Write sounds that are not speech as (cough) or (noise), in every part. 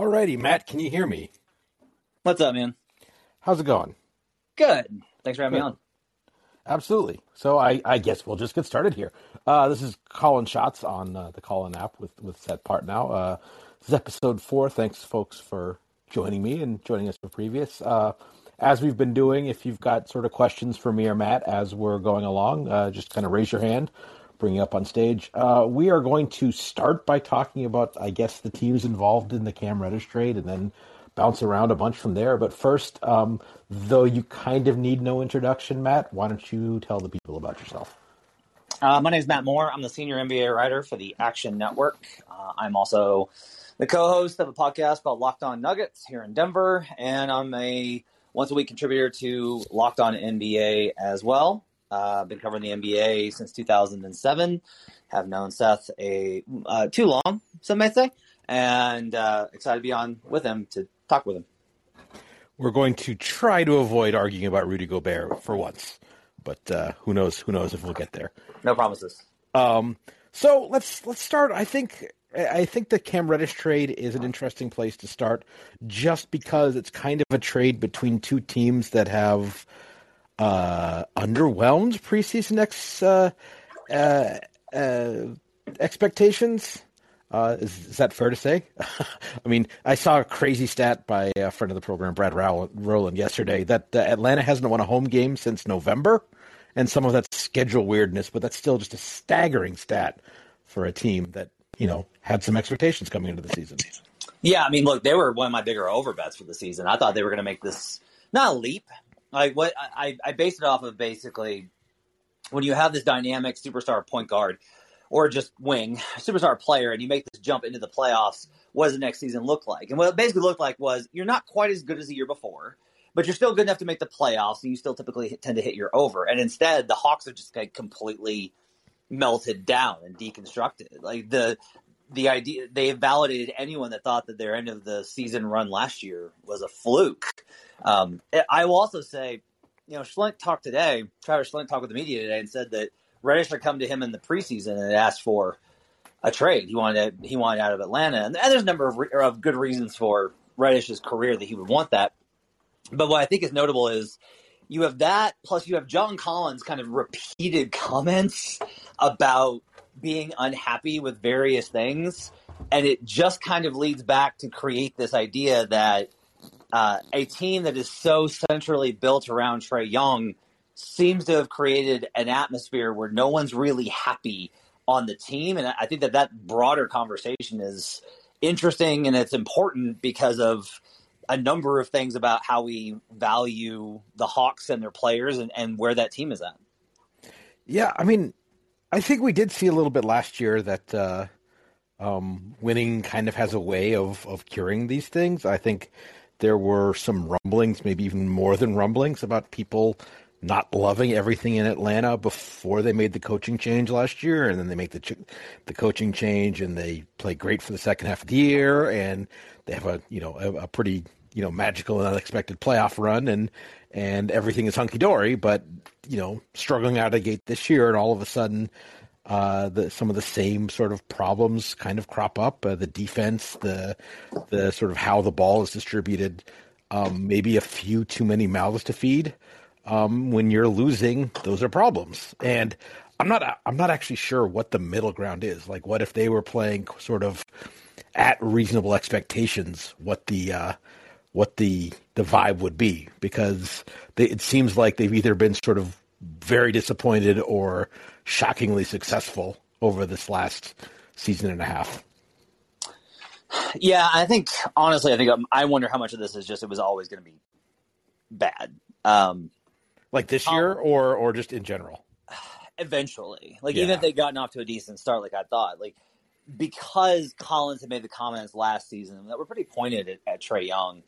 Alrighty, Matt, can you hear me? What's up, man? How's it going? Good. Thanks for having Good. me on. Absolutely. So I, I guess we'll just get started here. Uh, this is Callin Shots on uh, the Callin app with with Seth Partnow. Uh, this is episode four. Thanks, folks, for joining me and joining us for previous. Uh, as we've been doing, if you've got sort of questions for me or Matt as we're going along, uh, just kind of raise your hand, bring you up on stage. Uh, we are going to start by talking about, I guess, the teams involved in the Cam Reddish trade, and then bounce around a bunch from there. But first, um, though you kind of need no introduction, Matt, why don't you tell the people about yourself? Uh, my name is Matt Moore. I'm the senior NBA writer for the Action Network. Uh, I'm also the co-host of a podcast called Locked On Nuggets here in Denver, and I'm a once a week contributor to Locked On NBA as well. Uh, I've been covering the NBA since 2007. Have known Seth a uh, too long, some may say, and uh, excited to be on with him to talk with him. We're going to try to avoid arguing about Rudy Gobert for once, but uh, who knows? Who knows if we'll get there? No promises. Um, so let's let's start. I think I think the Cam Reddish trade is an interesting place to start, just because it's kind of a trade between two teams that have uh, underwhelmed preseason ex, uh, uh, uh, expectations. Uh, is, is that fair to say? (laughs) I mean, I saw a crazy stat by a friend of the program, Brad Rowland, yesterday that uh, Atlanta hasn't won a home game since November, and some of that's schedule weirdness, but that's still just a staggering stat for a team that you know had some expectations coming into the season. Yeah, I mean, look, they were one of my bigger over bets for the season. I thought they were going to make this not a leap. Like what I, I based it off of basically when you have this dynamic superstar point guard or just wing (laughs) superstar player and you make this jump into the playoffs, what does the next season look like? And what it basically looked like was you're not quite as good as the year before, but you're still good enough to make the playoffs and you still typically tend to hit your over. And instead, the Hawks are just like completely melted down and deconstructed. Like the the idea they validated anyone that thought that their end of the season run last year was a fluke. Um, I will also say, you know, Schlenk talked today. Travis Schlenk talked with the media today and said that Reddish had come to him in the preseason and asked for a trade. He wanted he wanted out of Atlanta, and, and there's a number of, re- of good reasons for Reddish's career that he would want that. But what I think is notable is you have that, plus you have John Collins' kind of repeated comments about being unhappy with various things, and it just kind of leads back to create this idea that uh, a team that is so centrally built around Trae Young seems to have created an atmosphere where no one's really happy on the team. And I think that that broader conversation is interesting and it's important because of a number of things about how we value the Hawks and their players and, and where that team is at. Yeah, I mean, I think we did see a little bit last year that uh, um, winning kind of has a way of, of curing these things. I think there were some rumblings, maybe even more than rumblings, about people not loving everything in Atlanta before they made the coaching change last year, and then they make the the coaching change and they play great for the second half of the year, and they have a you know a, a pretty you know magical and unexpected playoff run, and and everything is hunky dory, but you know struggling out of gate this year, and all of a sudden. Uh, the, some of the same sort of problems kind of crop up. Uh, the defense, the the sort of how the ball is distributed, um, maybe a few too many mouths to feed um, when you're losing, those are problems. And I'm not I'm not actually sure what the middle ground is. Like, what if they were playing sort of at reasonable expectations? What the uh, what the the vibe would be? Because they, it seems like they've either been sort of very disappointed or shockingly successful over this last season and a half. Yeah, I think honestly, I think um, I wonder how much of this is just it was always going to be bad. Um, like this year, um, or or just in general. Eventually, like yeah. even if they'd gotten off to a decent start, like I thought, like because Collins had made the comments last season that were pretty pointed at, at Trae Young,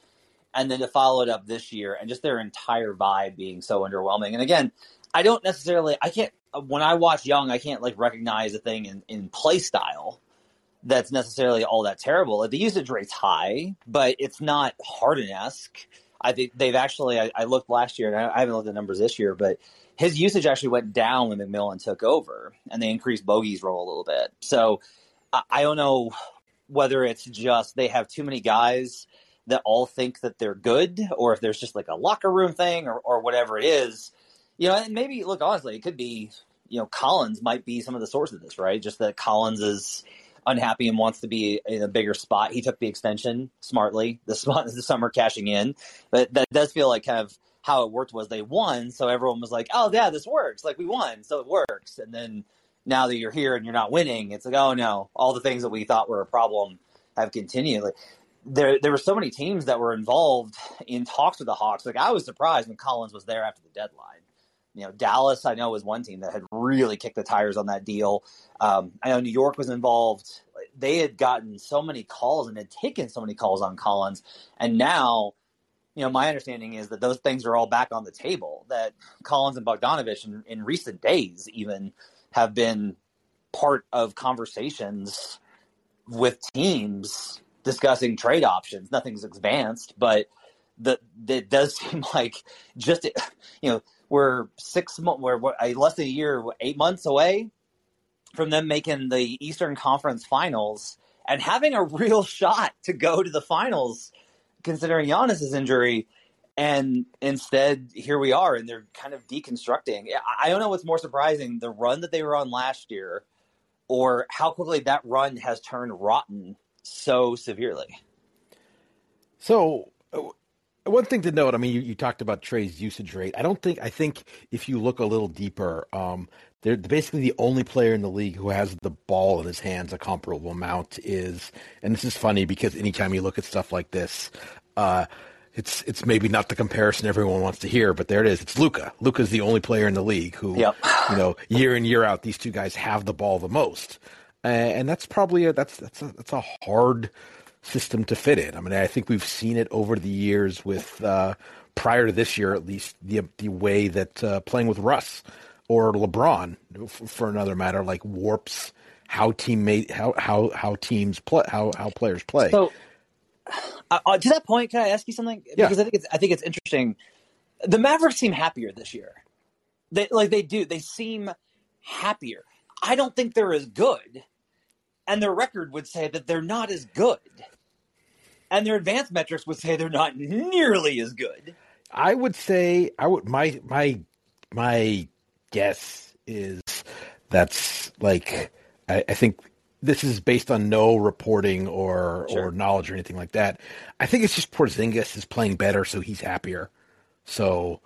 and then to follow it up this year, and just their entire vibe being so underwhelming. And again, I don't necessarily, I can't when I watch Young, I can't like recognize a thing in in play style that's necessarily all that terrible. Like, the usage rate's high, but it's not Harden esque. I think they've actually. I, I, looked last year, and I, I haven't looked at numbers this year, but his usage actually went down when McMillan took over, and they increased Bogey's role a little bit. So I, I don't know whether it's just they have too many guys that all think that they're good, or if there's just like a locker room thing, or, or whatever it is. You know, and maybe look honestly, it could be you know Collins might be some of the source of this, right? Just that Collins is unhappy and wants to be in a bigger spot. He took the extension smartly the, (laughs) spot is the summer cashing in, but that does feel like kind of how it worked was they won, so everyone was like, "Oh yeah, this works. Like we won, so it works." And then now that you're here and you're not winning, it's like, "Oh no, all the things that we thought were a problem have continued." There, there were so many teams that were involved in talks with the Hawks. Like I was surprised when Collins was there after the deadline. You know, Dallas, I know was one team that had really kicked the tires on that deal. Um, I know New York was involved. They had gotten so many calls and had taken so many calls on Collins, and now you know, my understanding is that those things are all back on the table. That Collins and Bogdanovich, in, in recent days, even have been part of conversations with teams discussing trade options. Nothing's advanced, but that it does (laughs) seem like just you know we're six months, we're, we're less than a year, eight months away from them making the Eastern Conference Finals and having a real (laughs) shot to go to the finals considering Giannis's injury. And instead, here we are, and they're kind of deconstructing. I don't know what's more surprising the run that they were on last year, or how quickly that run has turned rotten so severely. So, uh, one thing to note, I mean, you, you, talked about Trae's usage rate. I don't think, I think if you look a little deeper, um, they're basically the only player in the league who has the ball in his hands a comparable amount is, and this is funny because anytime you look at stuff like this, uh, it's it's maybe not the comparison everyone wants to hear, but there it is. It's Luka. Luka's the only player in the league who, yep. you know, year in year out, these two guys have the ball the most, and that's probably a, that's that's a that's a hard system to fit in. I mean, I think we've seen it over the years with uh, prior to this year, at least the the way that uh, playing with Russ or LeBron, for another matter, like warps how teammate how how how teams play how how players play. So, uh, uh, to that point, can I ask you something? Yeah. Because I think it's I think it's interesting. The Mavericks seem happier this year. They like they do. They seem happier. I don't think they're as good, and their record would say that they're not as good, and their advanced metrics would say they're not nearly as good. I would say I would my my my guess is that's like I, I think this is based on no reporting or sure. or knowledge or anything like that. I think it's just Porzingis is playing better, so he's happier. So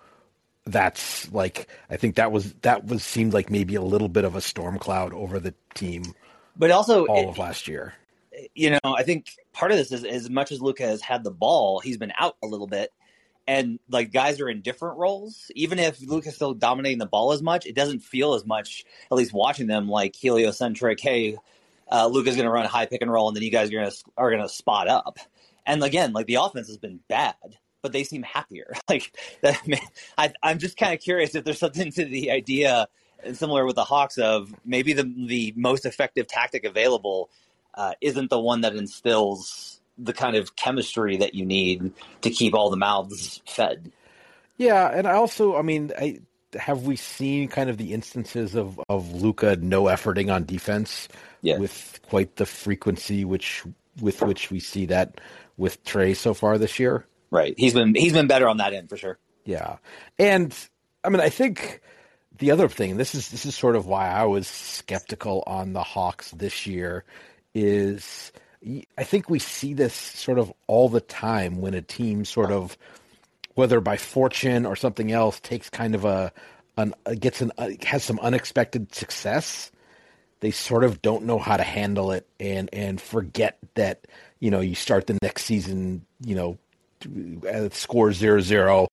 that's like I think that was that was seemed like maybe a little bit of a storm cloud over the team. But also all it, of last year. You know, I think part of this is as much as Luka has had the ball, he's been out a little bit and like guys are in different roles. Even if Luka's still dominating the ball as much, it doesn't feel as much. At least watching them like heliocentric. Hey, uh, Luka's going to run a high pick and roll, and then you guys are going to are going to spot up. And again, like the offense has been bad, but they seem happier. (laughs) Like that, (laughs) I, I'm just kind of curious if there's something to the idea, similar with the Hawks, of maybe the the most effective tactic available uh, isn't the one that instills the kind of chemistry that you need to keep all the mouths fed. Yeah, and I also, I mean, I have we seen kind of the instances of of Luka no efforting on defense yeah. with quite the frequency which with which we see that with Trae so far this year. Right. He's been he's been better on that end for sure. Yeah. And I mean, I think the other thing, this is this is sort of why I was skeptical on the Hawks this year is I think we see this sort of all the time when a team sort of, whether by fortune or something else, takes kind of a, an gets an has some unexpected success. They sort of don't know how to handle it and and forget that you know you start the next season you know uh, score zero zero.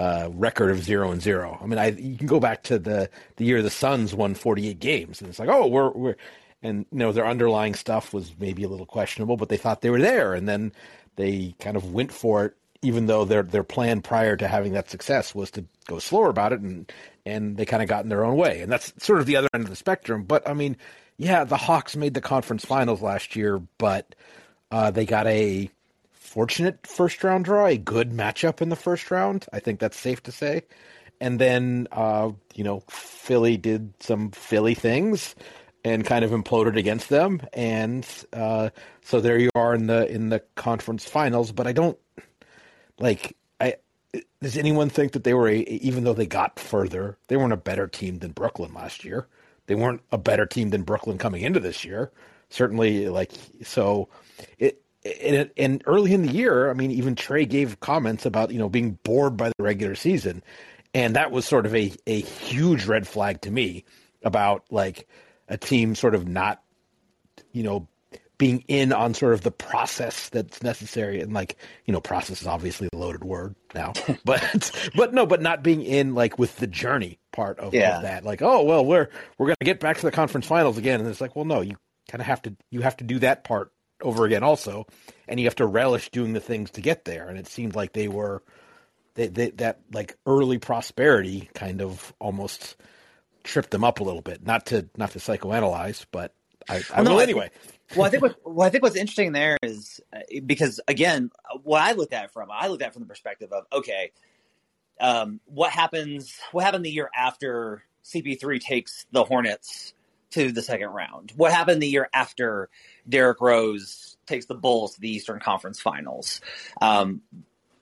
Uh, record of zero and zero. I mean, I you can go back to the the year the Suns won 48 games, and it's like, oh, we're we're and you know their underlying stuff was maybe a little questionable, but they thought they were there, and then they kind of went for it, even though their their plan prior to having that success was to go slower about it, and and they kind of got in their own way, and that's sort of the other end of the spectrum. But I mean, yeah, the Hawks made the conference finals last year, but uh, they got a fortunate first round draw, a good matchup in the first round. I think that's safe to say. And then, uh, you know, Philly did some Philly things and kind of imploded against them, and uh, so there you are in the in the conference finals. But I don't like. I does anyone think that they were a, even though they got further, they weren't a better team than Brooklyn last year. They weren't a better team than Brooklyn coming into this year. Certainly, like so, it and, and early in the year, I mean, even Trae gave comments about you know being bored by the regular season, and that was sort of a a huge red flag to me about like a team sort of not, you know, being in on sort of the process that's necessary. And like you know process is obviously a loaded word now (laughs) but but no but not being in like with the journey part of, yeah. of, that. Like oh well we're we're gonna get back to the conference finals again. And it's like well no you kind of have to you have to do that part over again also and you have to relish doing the things to get there and it seemed like they were they, they, that like early prosperity kind of almost tripped them up a little bit. Not to not to psychoanalyze, but I, I well, will no, anyway. (laughs) well, I think what, (laughs) well, I think what's interesting there is uh, because again, what I looked at from I looked at from the perspective of okay, um, what happens? What happened the year after CP3 takes the Hornets to the second round? What happened the year after Derrick Rose takes the Bulls to the Eastern Conference Finals? Um,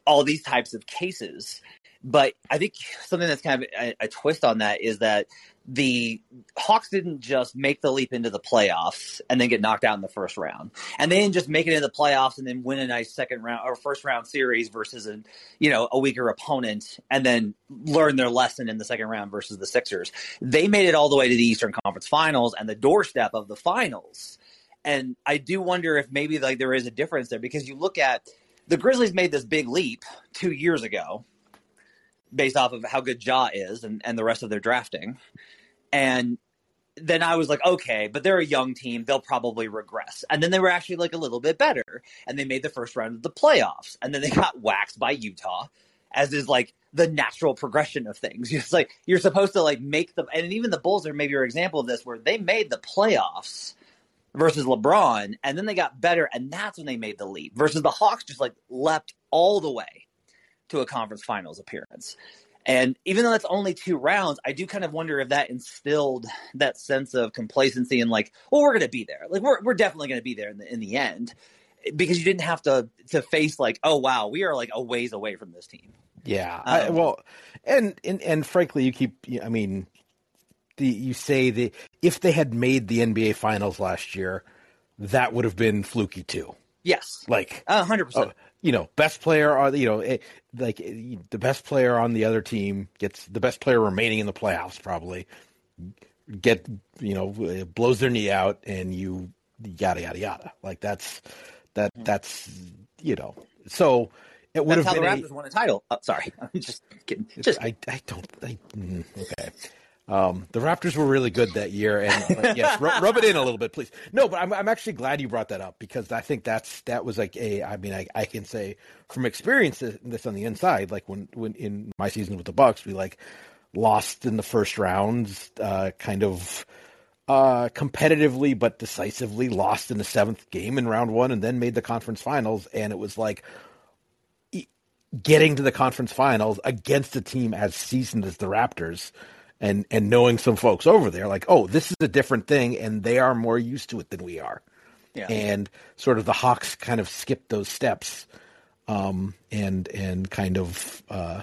all these types of cases. But I think something that's kind of a, a twist on that is that the Hawks didn't just make the leap into the playoffs and then get knocked out in the first round, and they didn't just make it into the playoffs and then win a nice second round or first round series versus a you know a weaker opponent, and then learn their lesson in the second round versus the Sixers. They made it all the way to the Eastern Conference Finals and the doorstep of the finals. And I do wonder if maybe like there is a difference there because you look at the Grizzlies made this big leap two years ago based off of how good Ja is and, and the rest of their drafting. And then I was like, okay, but they're a young team. They'll probably regress. And then they were actually like a little bit better. And they made the first round of the playoffs. And then they (laughs) got waxed by Utah, as is like the natural progression of things. (laughs) It's like you're supposed to like make the and even the Bulls are maybe your example of this, where they made the playoffs versus LeBron, and then they got better, and that's when they made the leap. Versus the Hawks just like leapt all the way to a conference finals appearance. And even though that's only two rounds, I do kind of wonder if that instilled that sense of complacency and like, well, we're going to be there. Like we're we're definitely going to be there in the in the end, because you didn't have to to face like, oh wow, we are like a ways away from this team. Yeah, um, I, well, and, and and frankly, you keep. I mean, the you say the if they had made the NBA Finals last year, that would have been fluky too. Yes, like hundred uh, percent you know, best player on you know, eh, like eh, the best player on the other team gets the best player remaining in the playoffs probably get you know eh, blows their knee out and you yada yada yada like that's that hmm. that's you know so it would that's have how been the Raptors a, won a title. Oh, sorry, (laughs) I'm just kidding. Just I I don't I, mm, okay. Um, the Raptors were really good that year, and (laughs) yes, rub, rub, it in a little bit, please. No, but I'm I'm actually glad you brought that up because I think that's that was like a. I mean, I, I can say from experience this on the inside, like when when in my season with the Bucks, we like lost in the first rounds, uh, kind of uh, competitively but decisively lost in the seventh game in round one, and then made the conference finals, and it was like getting to the conference finals against a team as seasoned as the Raptors and and knowing some folks over there, like, oh, this is a different thing, and they are more used to it than we are. Yeah. And sort of the Hawks kind of skipped those steps, um, and and kind of uh,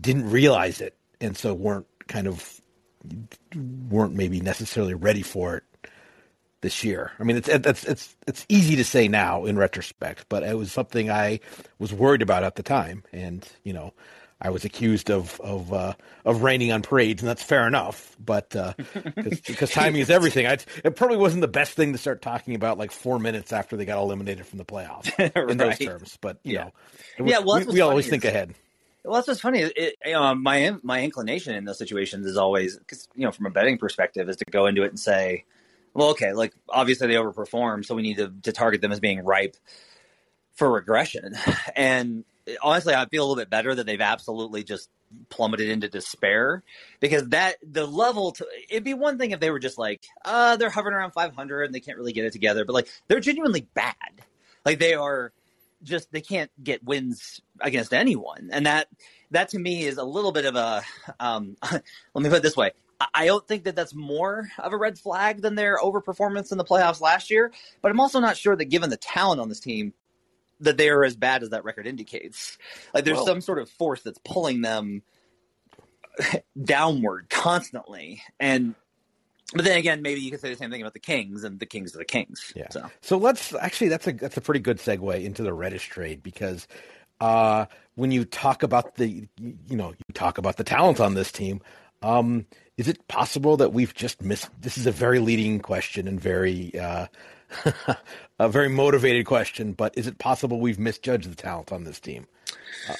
didn't realize it, and so weren't kind of weren't maybe necessarily ready for it this year. I mean, it's it's it's it's easy to say now in retrospect, but it was something I was worried about at the time, and you know, I was accused of of uh, of raining on parades, and that's fair enough. But uh, (laughs) because timing is everything, I, it probably wasn't the best thing to start talking about like four minutes after they got eliminated from the playoffs (laughs) right. in those terms. But you yeah. know, yeah, well, we, we always think ahead. Well, that's what's funny. It, um, my my inclination in those situations is always because you know from a betting perspective is to go into it and say, well, okay, like obviously they overperform, so we need to to target them as being ripe for regression, (laughs) and honestly, I feel a little bit better that they've absolutely just plummeted into despair because that the level to it'd be one thing if they were just like uh they're hovering around 500 and they can't really get it together but like they're genuinely bad like they are just they can't get wins against anyone and that that to me is a little bit of a um (laughs) let me put it this way I don't think that that's more of a red flag than their overperformance in the playoffs last year. But I'm also not sure that given the talent on this team, that they are as bad as that record indicates. Like there's some sort of force that's pulling them downward constantly. And but then again, maybe you could say the same thing about the Kings, and the Kings are the Kings. Yeah. So, so let's actually that's a that's a pretty good segue into the Reddish trade because uh, when you talk about the you know you talk about the talent on this team, um, is it possible that we've just missed? This is a very leading question and very uh, (laughs) a very motivated question, but is it possible we've misjudged the talent on this team? Uh,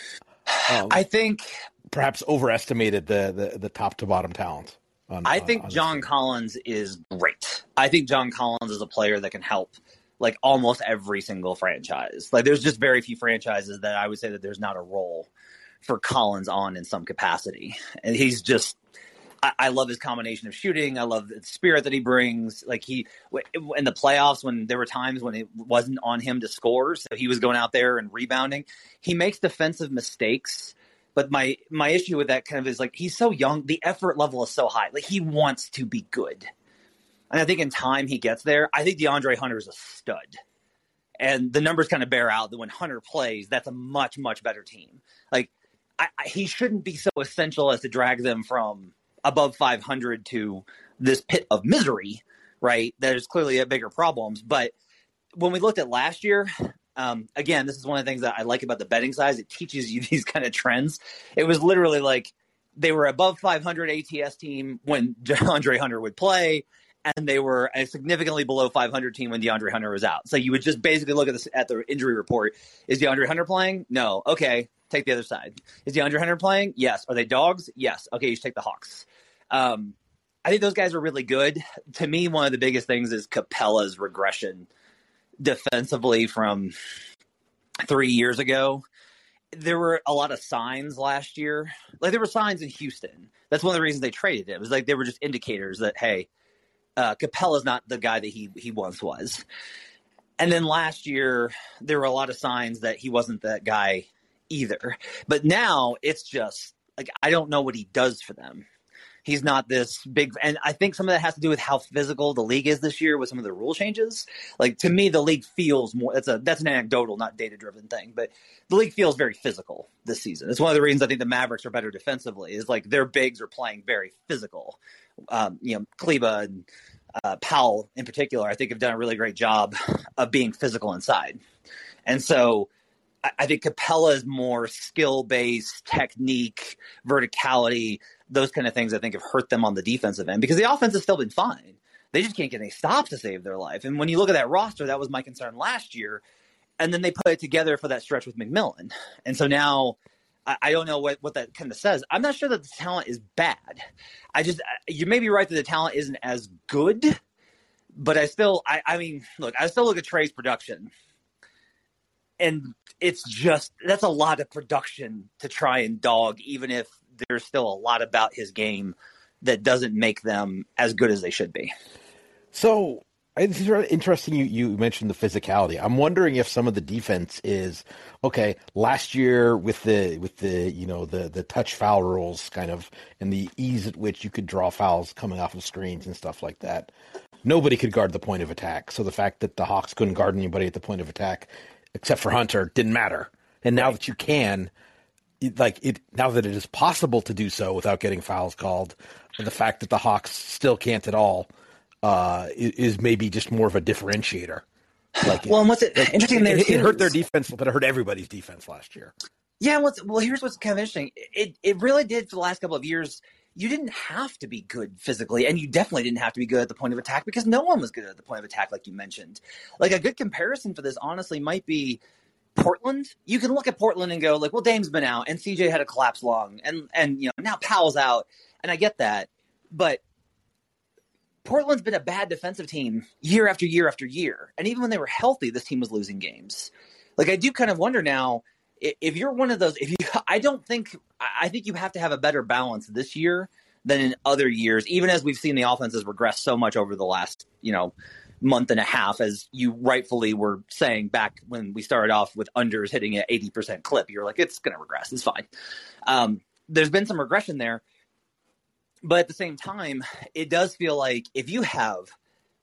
um, I think perhaps overestimated the, the, the top to bottom talent. On, I think on John Collins is great. I think John Collins is a player that can help like almost every single franchise. Like there's just very few franchises that I would say that there's not a role for Collins on in some capacity. And he's just I, I, love his combination of shooting. I love the spirit that he brings. Like he in the playoffs when there were times when it wasn't on him to score, so he was going out there and rebounding. He makes defensive mistakes. But my my issue with that kind of is like he's so young, the effort level is so high. Like he wants to be good. And I think in time he gets there. I think DeAndre Hunter is a stud. And the numbers kind of bear out that when Hunter plays, that's a much, much better team. Like I, I, he shouldn't be so essential as to drag them from above 500 to this pit of misery, right? There's clearly a bigger problems. But when we looked at last year, um, again, this is one of the things that I like about the betting size. It teaches you (laughs) these kind of trends. It was literally like they were above 500 ATS team when (laughs) DeAndre Hunter would play, and they were a significantly below 500 team when DeAndre Hunter was out. So you would just basically look at this at the injury report. Is DeAndre Hunter playing? No. Okay, take the other side. Is DeAndre Hunter playing? Yes. Are they dogs? Yes. Okay, you should take the Hawks. Um, I think those guys are really good. To me, one of the biggest things is Capela's regression defensively from three years ago. There were a lot of signs last year. Like there were signs in Houston. That's one of the reasons they traded it. It was like they were just indicators that hey, uh, Capela's not the guy that he he once was. And then last year there were a lot of signs that he wasn't that guy either. But now it's just like I don't know what he does for them. He's not this big, and I think some of that has to do with how physical the league is this year with some of the rule changes. Like to me, the league feels more. That's a that's an anecdotal, not data driven thing, but the league feels very physical this season. It's one of the reasons I think the Mavericks are better defensively. Is like their bigs are playing very physical. Um, you know, Kleber and uh, Powell in particular, I think have done a really great job of being physical inside, and so I think Capela is more skill based, technique, verticality, those kind of things. I think have hurt them on the defensive end because the offense has still been fine. They just can't get any stops to save their life. And when you look at that roster, that was my concern last year. And then they put it together for that stretch with McMillan. And so now I, I don't know what, what that kind of says. I'm not sure that the talent is bad. I just, you may be right that the talent isn't as good, but I still, I, I mean, look, I still look at Trae's production and it's just that's a lot of production to try and dog, even if there's still a lot about his game that doesn't make them as good as they should be. So it's interesting you, you mentioned the physicality. I'm wondering if some of the defense is okay. Last year with the with the you know the the touch foul rules kind of and the ease at which you could draw fouls coming off of screens and stuff like that. Nobody could guard the point of attack. So the fact that the Hawks couldn't guard anybody at the point of attack except for Hunter, didn't matter. And now right. that you can, like it, now that it is possible to do so without getting fouls called, the fact that the Hawks still can't at all uh, is maybe just more of a differentiator. Like, well, and what's it like, interesting? It, it, it hurt their defense, but it hurt everybody's defense last year. Yeah, what's well, here's what's kind of interesting. It it really did for the last couple of years. You didn't have to be good physically, and you definitely didn't have to be good at the point of attack because no one was good at the point of attack, like you mentioned. Like a good comparison for this, honestly, might be Portland. You can look at Portland and go like, well, Dame's been out, and CJ had a collapse long, and and you know now Powell's out, and I get that, but Portland's been a bad defensive team year after year after year, and even when they were healthy, this team was losing games. Like I do kind of wonder now if you're one of those, if you, (laughs) I don't think, I think you have to have a better balance this year than in other years, even as we've seen the offenses regress so much over the last, you know, month and a half, as you rightfully were saying back when we started off with unders hitting an 80% clip. You're like, it's going to regress. It's fine. Um, there's been some regression there. but at the same time, it does feel like if you have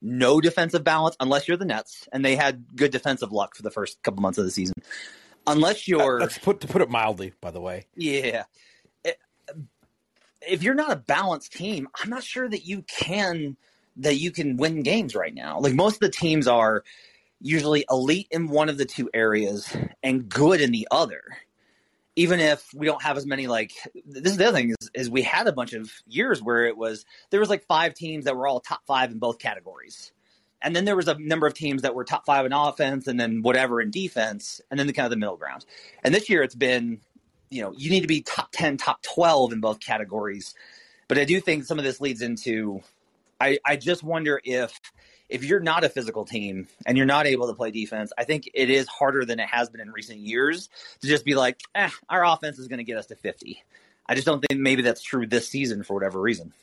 no defensive balance, unless you're the Nets, and they had good defensive luck for the first couple months of the season, unless uh, you're That's put to put it mildly, by the way. yeah. Eh, if you're not a balanced team, I'm not sure that you can that you can win games right now. Like most of the teams are usually elite in one of the two areas and good in the other. Even if we don't have as many like this is the other thing is, is we had a bunch of years where it was there was like five teams that were all top five in both categories. And then there was a number of teams that were top five in offense and then whatever in defense, and then the kind of the middle ground. And this year it's been, you know, you need to be top 10, top 12 in both categories. But I do think some of this leads into I, I just wonder if if you're not a physical team and you're not able to play defense, I think it is harder than it has been in recent years to just be like, eh, our offense is going to get us to 50. I just don't think maybe that's true this season for whatever reason.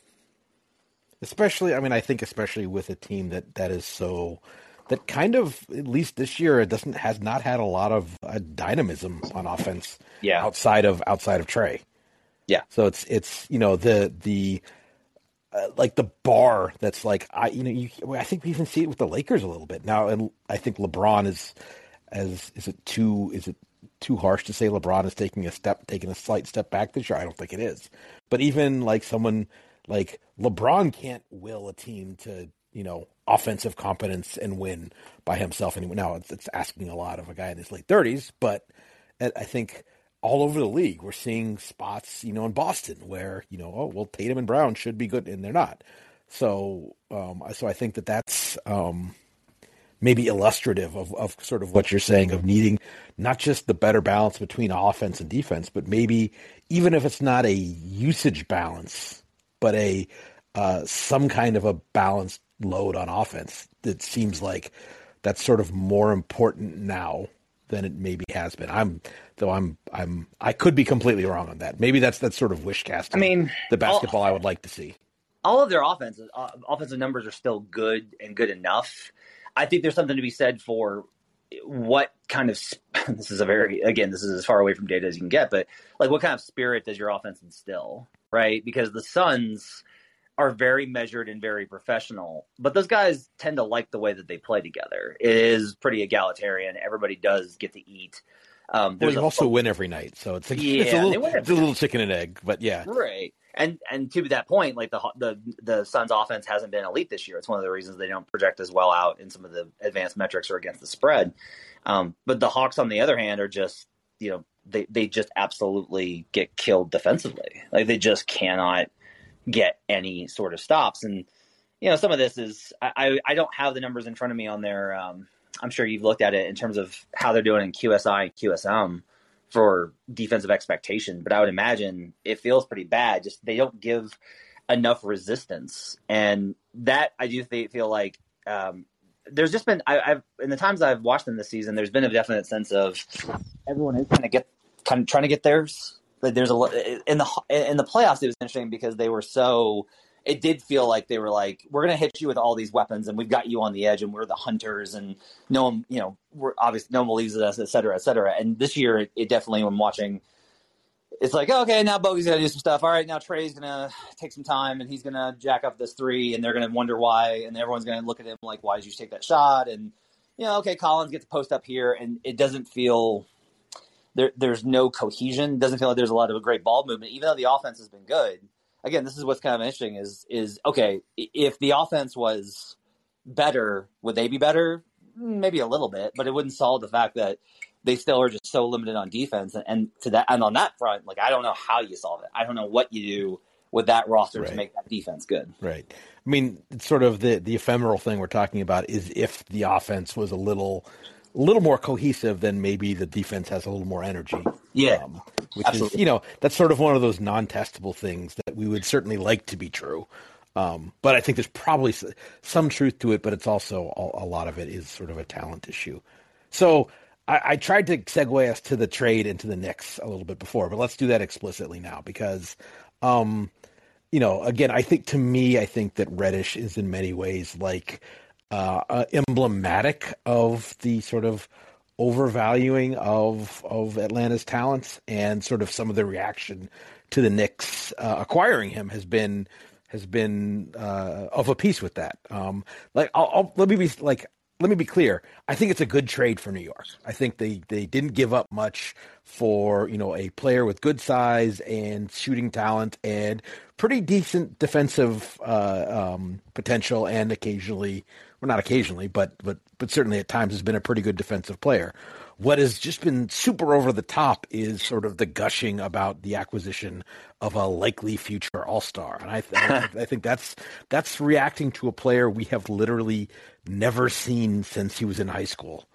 Especially, I mean, I think especially with a team that that is so that kind of at least this year it doesn't has not had a lot of uh, dynamism on offense Yeah. outside of outside of Trae. Yeah. So it's it's you know the the uh, like the bar that's like I you know you I think we even see it with the Lakers a little bit now and I think LeBron is as is it too is it too harsh to say LeBron is taking a step taking a slight step back this year I don't think it is but even like someone like LeBron can't will a team to you know offensive competence and win by himself anymore now it's, it's asking a lot of a guy in his late 30s but I think all over the league. We're seeing spots, you know, in Boston where you know, oh well, Tatum and Brown should be good, and they're not. So, um, so I think that that's um, maybe illustrative of, of sort of what you're saying of needing not just the better balance between offense and defense, but maybe even if it's not a usage balance, but a uh, some kind of a balanced load on offense. That seems like that's sort of more important now than it maybe has been. I'm though I'm I'm I could be completely wrong on that. Maybe that's that's sort of wish casting. I mean, the basketball I would like to see. all of their offenses, uh, offensive numbers are still good and good enough. I think there's something to be said for what kind of sp- (laughs) this is a very again this is as far away from data as you can get, but like what kind of spirit does your offense instill, right? Because the Suns are very measured and very professional, but those guys tend to like the way that they play together. It is pretty egalitarian. Everybody does get to eat. Um, Well, you a also win every night, so it's (laughs) it's Yeah, a little it's a little chicken and egg, but yeah. Right. And and to that point, like the the the Suns offense hasn't been elite this year. It's one of the reasons they don't project as well out in some of the advanced metrics or against the spread. Um, but the Hawks, on the other hand, are just you know they they just absolutely get killed defensively. Like they just cannot get any sort of stops. And you know some of this is I I, don't have the numbers in front of me on their. Um, I'm sure you've looked at it in terms of how they're doing in QSI and QSM for defensive expectation, but I would imagine it feels pretty bad. Just they don't give enough resistance, and that I do feel like um, there's just been I, I've in the times I've watched them this season, there's been a definite sense of everyone is kind of get kind of trying to get theirs. Like there's a in the in the playoffs, it was interesting because they were so. It did feel like they were like, we're going to hit you with all these weapons, and we've got you on the edge, and we're the hunters, and no one, you know, we're obviously no one believes us, et cetera, et cetera. And this year, it, it definitely, when watching, it's like, okay, now Bogey's got to do some stuff. All right, now Trae's going to take some time, and he's going to jack up this three, and they're going to wonder why, and everyone's going to look at him like, why did you take that shot? And you know, okay, Collins gets to post up here, and it doesn't feel there. There's no cohesion. It doesn't feel like there's a lot of a great ball movement, even though the offense has been good. Again, this is what's kind of interesting. Is is okay if the offense was better, would they be better? Maybe a little bit, but it wouldn't solve the fact that they still are just so limited on defense. And, and to that, and on that front, like I don't know how you solve it. I don't know what you do with that roster Right. to make that defense good. Right. I mean, it's sort of the the ephemeral thing we're talking about is if the offense was a little a little more cohesive, then maybe the defense has a little more energy. Yeah, Um, which Absolutely. is you know that's sort of one of those non-testable things that we would certainly like to be true. Um, but I think there's probably some truth to it, but it's also a, a lot of it is sort of a talent issue. So I, I tried to segue us to the trade into the Knicks a little bit before, but let's do that explicitly now because, um, you know, again, I think to me, I think that Reddish is in many ways like uh, uh, emblematic of the sort of overvaluing of of Atlanta's talents and sort of some of the reaction to the Knicks uh, acquiring him has been has been uh, of a piece with that. Um, like, I'll, I'll, let me be like, let me be clear. I think it's a good trade for New York. I think they they didn't give up much for you know a player with good size and shooting talent and pretty decent defensive uh, um, potential and occasionally, well, not occasionally, but but but certainly at times has been a pretty good defensive player. What has just been super over the top is sort of the gushing about the acquisition of a likely future All Star, and I, th- I think that's that's reacting to a player we have literally never seen since he was in high school.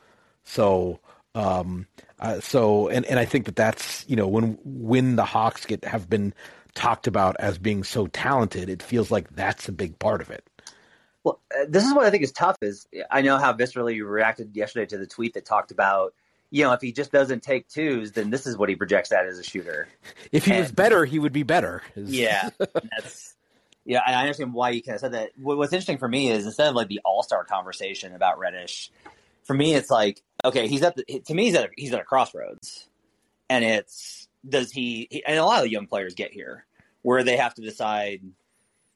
So, um, uh, so, and and I think that that's you know when when the Hawks get have been talked about as being so talented, it feels like that's a big part of it. Well, uh, this is what I think is tough. Is I know how viscerally you reacted yesterday to the tweet that talked about you know, if he just doesn't take twos, then this is what he projects at as a shooter. If he and, was better, he would be better. Yeah, (laughs) that's yeah. I understand why you kind of said that. What's interesting for me is instead of like the All Star conversation about Reddish, for me it's like okay, he's at the, to me he's at a, he's at a crossroads, and it's does he and a lot of young players get here where they have to decide.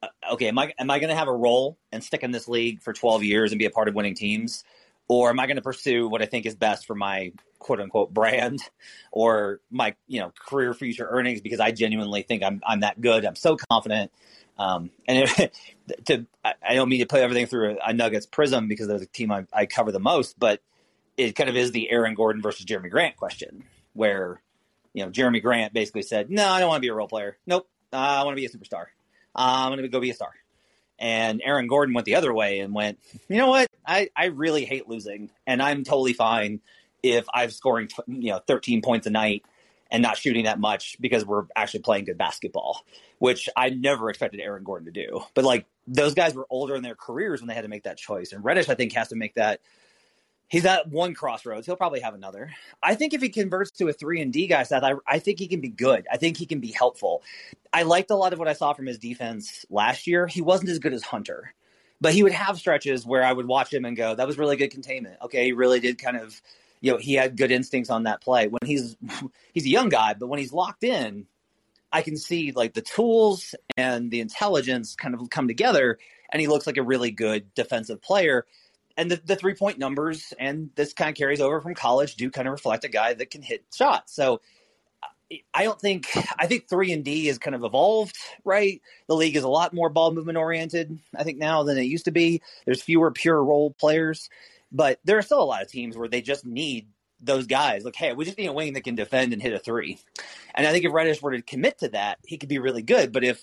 Uh, okay, am I am I going to have a role and stick in this league for 12 years and be a part of winning teams? Or am I going to pursue what I think is best for my quote unquote brand or my you know career future earnings because I genuinely think I'm I'm that good. I'm so confident. Um, and it, (laughs) to I don't mean to put everything through a, a Nuggets prism because they're the team I, I, cover the most, but it kind of is the Aaron Gordon versus Jerami Grant question, where you know Jerami Grant basically said, "No, I don't want to be a role player. Nope, uh, I want to be a superstar. Uh, I'm going to go be a star." And Aaron Gordon went the other way and went, you know what? I, I really hate losing, and I'm totally fine if I'm scoring you know 13 points a night and not shooting that much because we're actually playing good basketball, which I never expected Aaron Gordon to do. But like those guys were older in their careers when they had to make that choice, and Reddish I think has to make that he's at one crossroads. He'll probably have another. I think if he converts to a three and D guy, Seth, I, I think he can be good. I think he can be helpful. I liked a lot of what I saw from his defense last year. He wasn't as good as Hunter, but he would have stretches where I would watch him and go, "That was really good containment." Okay, he really did kind of, you know, he had good instincts on that play. When he's (laughs) he's a young guy, but when he's locked in, I can see like the tools and the intelligence kind of come together, and he looks like a really good defensive player and the, the three point numbers and this kind of carries over from college do kind of reflect a guy that can hit shots. So I don't think I think three and D is kind of evolved, right? The league is a lot more ball movement oriented, I think now than it used to be. There's fewer pure role players, but there are still a lot of teams where they just need those guys. Like, hey, we just need a wing that can defend and hit a three. And I think if Reddish were to commit to that, he could be really good. But if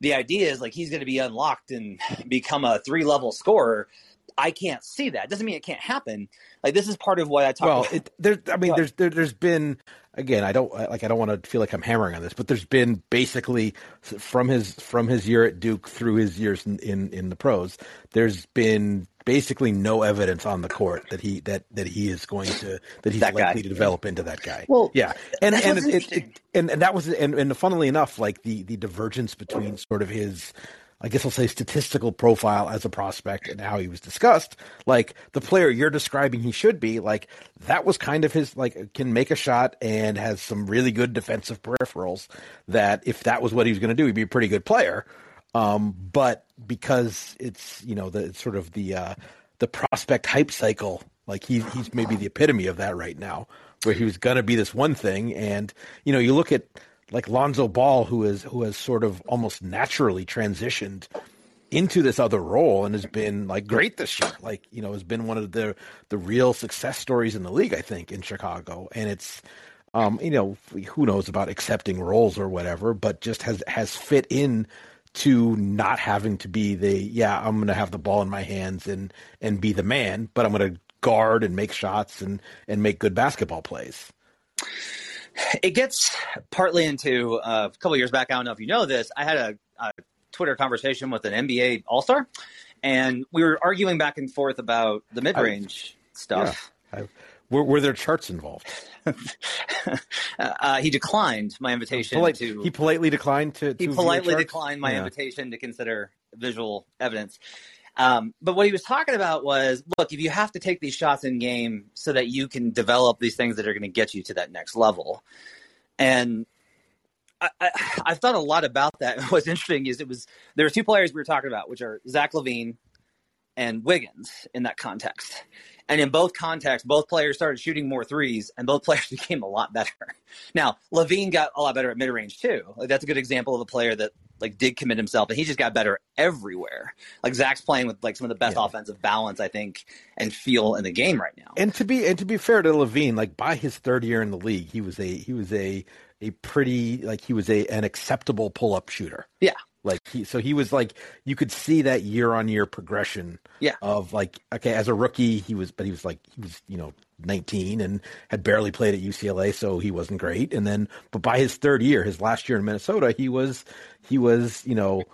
the idea is like he's going to be unlocked and become a three level scorer, I can't see that. Doesn't mean it can't happen. Like this is part of what I talk. Well, about. It, there, I mean, there's there, has been again. I don't like. I don't want to feel like I'm hammering on this, but there's been basically from his from his year at Duke through his years in in, in the pros. There's been basically no evidence on the court that he that that he is going to that he's that likely guy. to develop into that guy. Well, yeah, and and it, it, and and that was and, and funnily enough, like the the divergence between sort of his I guess I'll say statistical profile as a prospect and how he was discussed. Like the player you're describing he should be, like that was kind of his like can make a shot and has some really good defensive peripherals that if that was what he was going to do, he'd be a pretty good player. Um, but because it's you know the it's sort of the uh, the prospect hype cycle, like he, he's maybe the epitome of that right now, where he was going to be this one thing, and you know you look at like Lonzo Ball, who is who has sort of almost naturally transitioned into this other role and has been like great this year. Like you know, has been one of the the real success stories in the league, I think, in Chicago. And it's um, you know, who knows about accepting roles or whatever, but just has has fit in to not having to be the yeah, I'm going to have the ball in my hands and and be the man, but I'm going to guard and make shots and and make good basketball plays it gets partly into uh, a couple years back. I don't know if you know this. I had a, a Twitter conversation with an NBA All Star, and we were arguing back and forth about the mid range stuff. Yeah, I, were, were, there charts involved? (laughs) uh, he declined my invitation Polite, to. He politely declined to. to he politely declined my yeah. invitation to consider visual evidence. Um, but what he was talking about was, look, if you have to take these shots in game so that you can develop these things that are going to get you to that next level, and I, I, I've thought a lot about that. (laughs) What's interesting is it was there were two players we were talking about, which are Zach LaVine and Wiggins in that context. And in both contexts, both players started shooting more threes, and both (laughs) players became a lot better. Now, LaVine got a lot better at mid range too. Like that's a good example of a player that like did commit himself, and he just got better everywhere. Like Zach's playing with like some of the best yeah. offensive balance, I think, and feel in the game right now. And to be and to be fair to LaVine, like by his third year in the league, he was a he was a a pretty like he was a an acceptable pull up shooter. Yeah. Like he, so he was like you could see that year on year progression. Yeah. Of like okay, as a rookie he was, but he was like he was you know 19 and had barely played at UCLA, so he wasn't great. And then, but by his third year, his last year in Minnesota, he was he was you know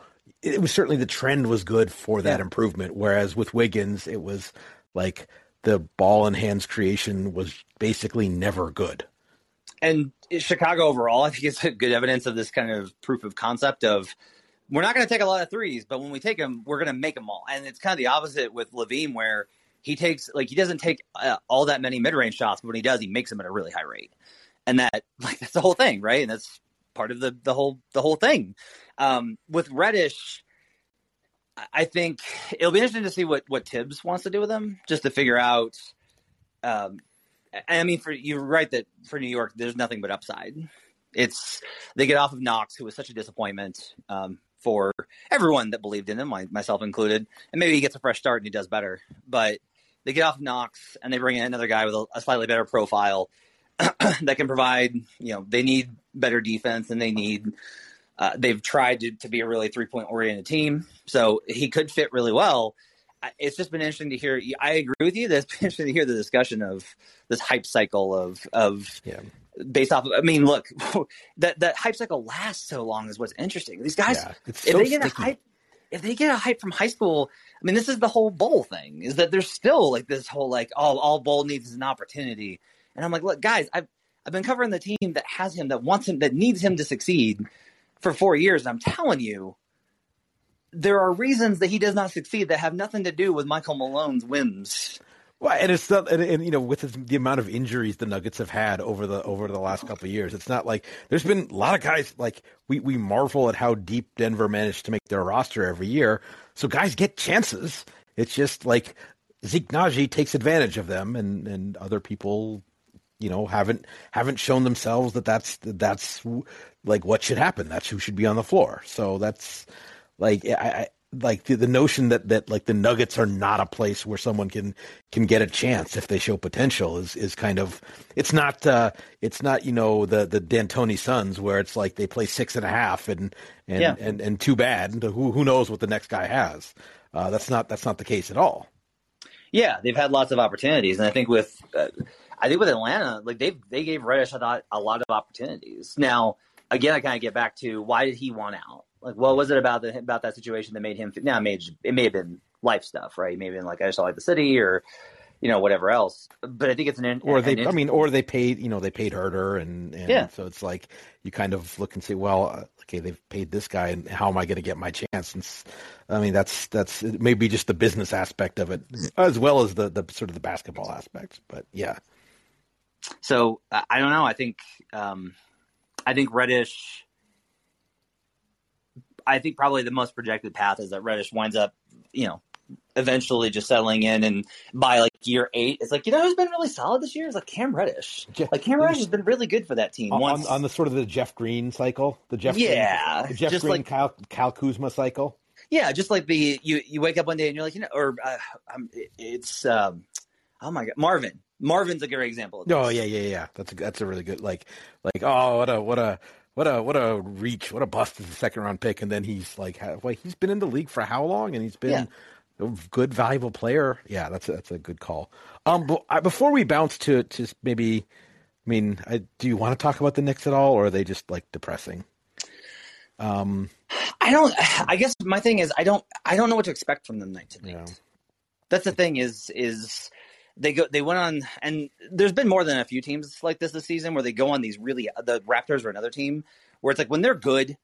it was certainly the trend was good for that yeah. improvement. Whereas with Wiggins, it was like the ball and hands creation was basically never good. And Chicago overall, I think it's good evidence of this kind of proof of concept of we're not going to take a lot of threes, but when we take them, we're going to make them all. And it's kind of the opposite with LaVine, where he takes like he doesn't take uh, all that many mid range shots, but when he does, he makes them at a really high rate. And that (laughs) like that's the whole thing, right? And that's part of the the whole the whole thing. Um, with Reddish, I think it'll be interesting to see what what Thibs wants to do with him, just to figure out. Um, I mean, for you're right that for New York, there's nothing but upside. It's they get off of Knox, who was such a disappointment. Um, for everyone that believed in him, myself included. And maybe he gets a fresh start and he does better. But they get off Knox and they bring in another guy with a, a slightly better profile (clears throat) that can provide. You know, they need better defense and they need. Uh, they've tried to, to be a really three point oriented team, so he could fit really well. It's just been interesting to hear. I agree with you. That's (laughs) been interesting to hear the discussion of this hype cycle of of yeah based off of, I mean, look, (laughs) that that hype cycle lasts so long is what's interesting. These guys, yeah, if so they get sticky. a hype, if they get a hype from high school, I mean, this is the whole Bol thing. Is that there's still like this whole like, oh, all Bol needs is an opportunity, and I'm like, look, guys, I've I've been covering the team that has him, that wants him, that needs him to succeed for four years, and I'm telling you. There are reasons that he does not succeed that have nothing to do with Michael Malone's whims. Well, and it's not, and, and you know, with the amount of injuries the Nuggets have had over the over the last couple of years, it's not like there's been a lot of guys like we we marvel at how deep Denver managed to make their roster every year. So guys get chances. It's just like Zeke Nnaji takes advantage of them, and and other people, you know, haven't haven't shown themselves that that's that's like what should happen. That's who should be on the floor. So that's like I, like the, the notion that, that like the Nuggets are not a place where someone can can get a chance if they show potential is is kind of it's not uh, it's not you know the the D'Antoni Suns where it's like they play six and a half and and yeah. and, and too bad who who knows what the next guy has uh, that's not that's not the case at all. Yeah, they've had lots of opportunities, and I think with uh, I think with Atlanta, like they they gave Reddish I thought a lot of opportunities. Now again, I kind of get back to why did he want out? Like, what was it about the, about that situation that made him? Now, it may it may have been life stuff, right? Maybe been like I just don't like the city, or you know whatever else. But I think it's an or they. An I mean, or they paid. You know, they paid Huerter, and, and yeah. So it's like you kind of look and say, well, uh, okay, they've paid this guy, and how am I going to get my chance? And I mean, that's that's maybe just the business aspect of it, as well as the the sort of the basketball aspects. But yeah. So I don't know. I think um, I think Reddish I think probably the most projected path is that Reddish winds up, you know, eventually just settling in and by like year eight, it's like, you know who's been really solid this year? is like Cam Reddish. like Cam Reddish has been really good for that team. On, Once, on, the sort of the Jeff Green cycle, the Jeff yeah, Green, the Jeff Green, like, Kyle, Kyle Kuzma cycle. Yeah, just like the you you wake up one day and you're like, you know, or uh, it's um, oh my god, Marvin. Marvin's a great example. Oh yeah, yeah, yeah. That's a, that's a really good like like oh what a what a what a what a reach, what a bust as a second round pick, and then he's like, wait, he's been in the league for how long? And he's been yeah. a good, valuable player. Yeah, that's a, that's a good call. Um, but I, before we bounce to to maybe, I mean, I, do you want to talk about the Knicks at all, or are they just like depressing? Um, I don't. I guess my thing is, I don't. I don't know what to expect from them night to night. That's the thing. Is is they go they went on and there's been more than a few teams like this this season where they go on these really the Raptors or another team where it's like when they're good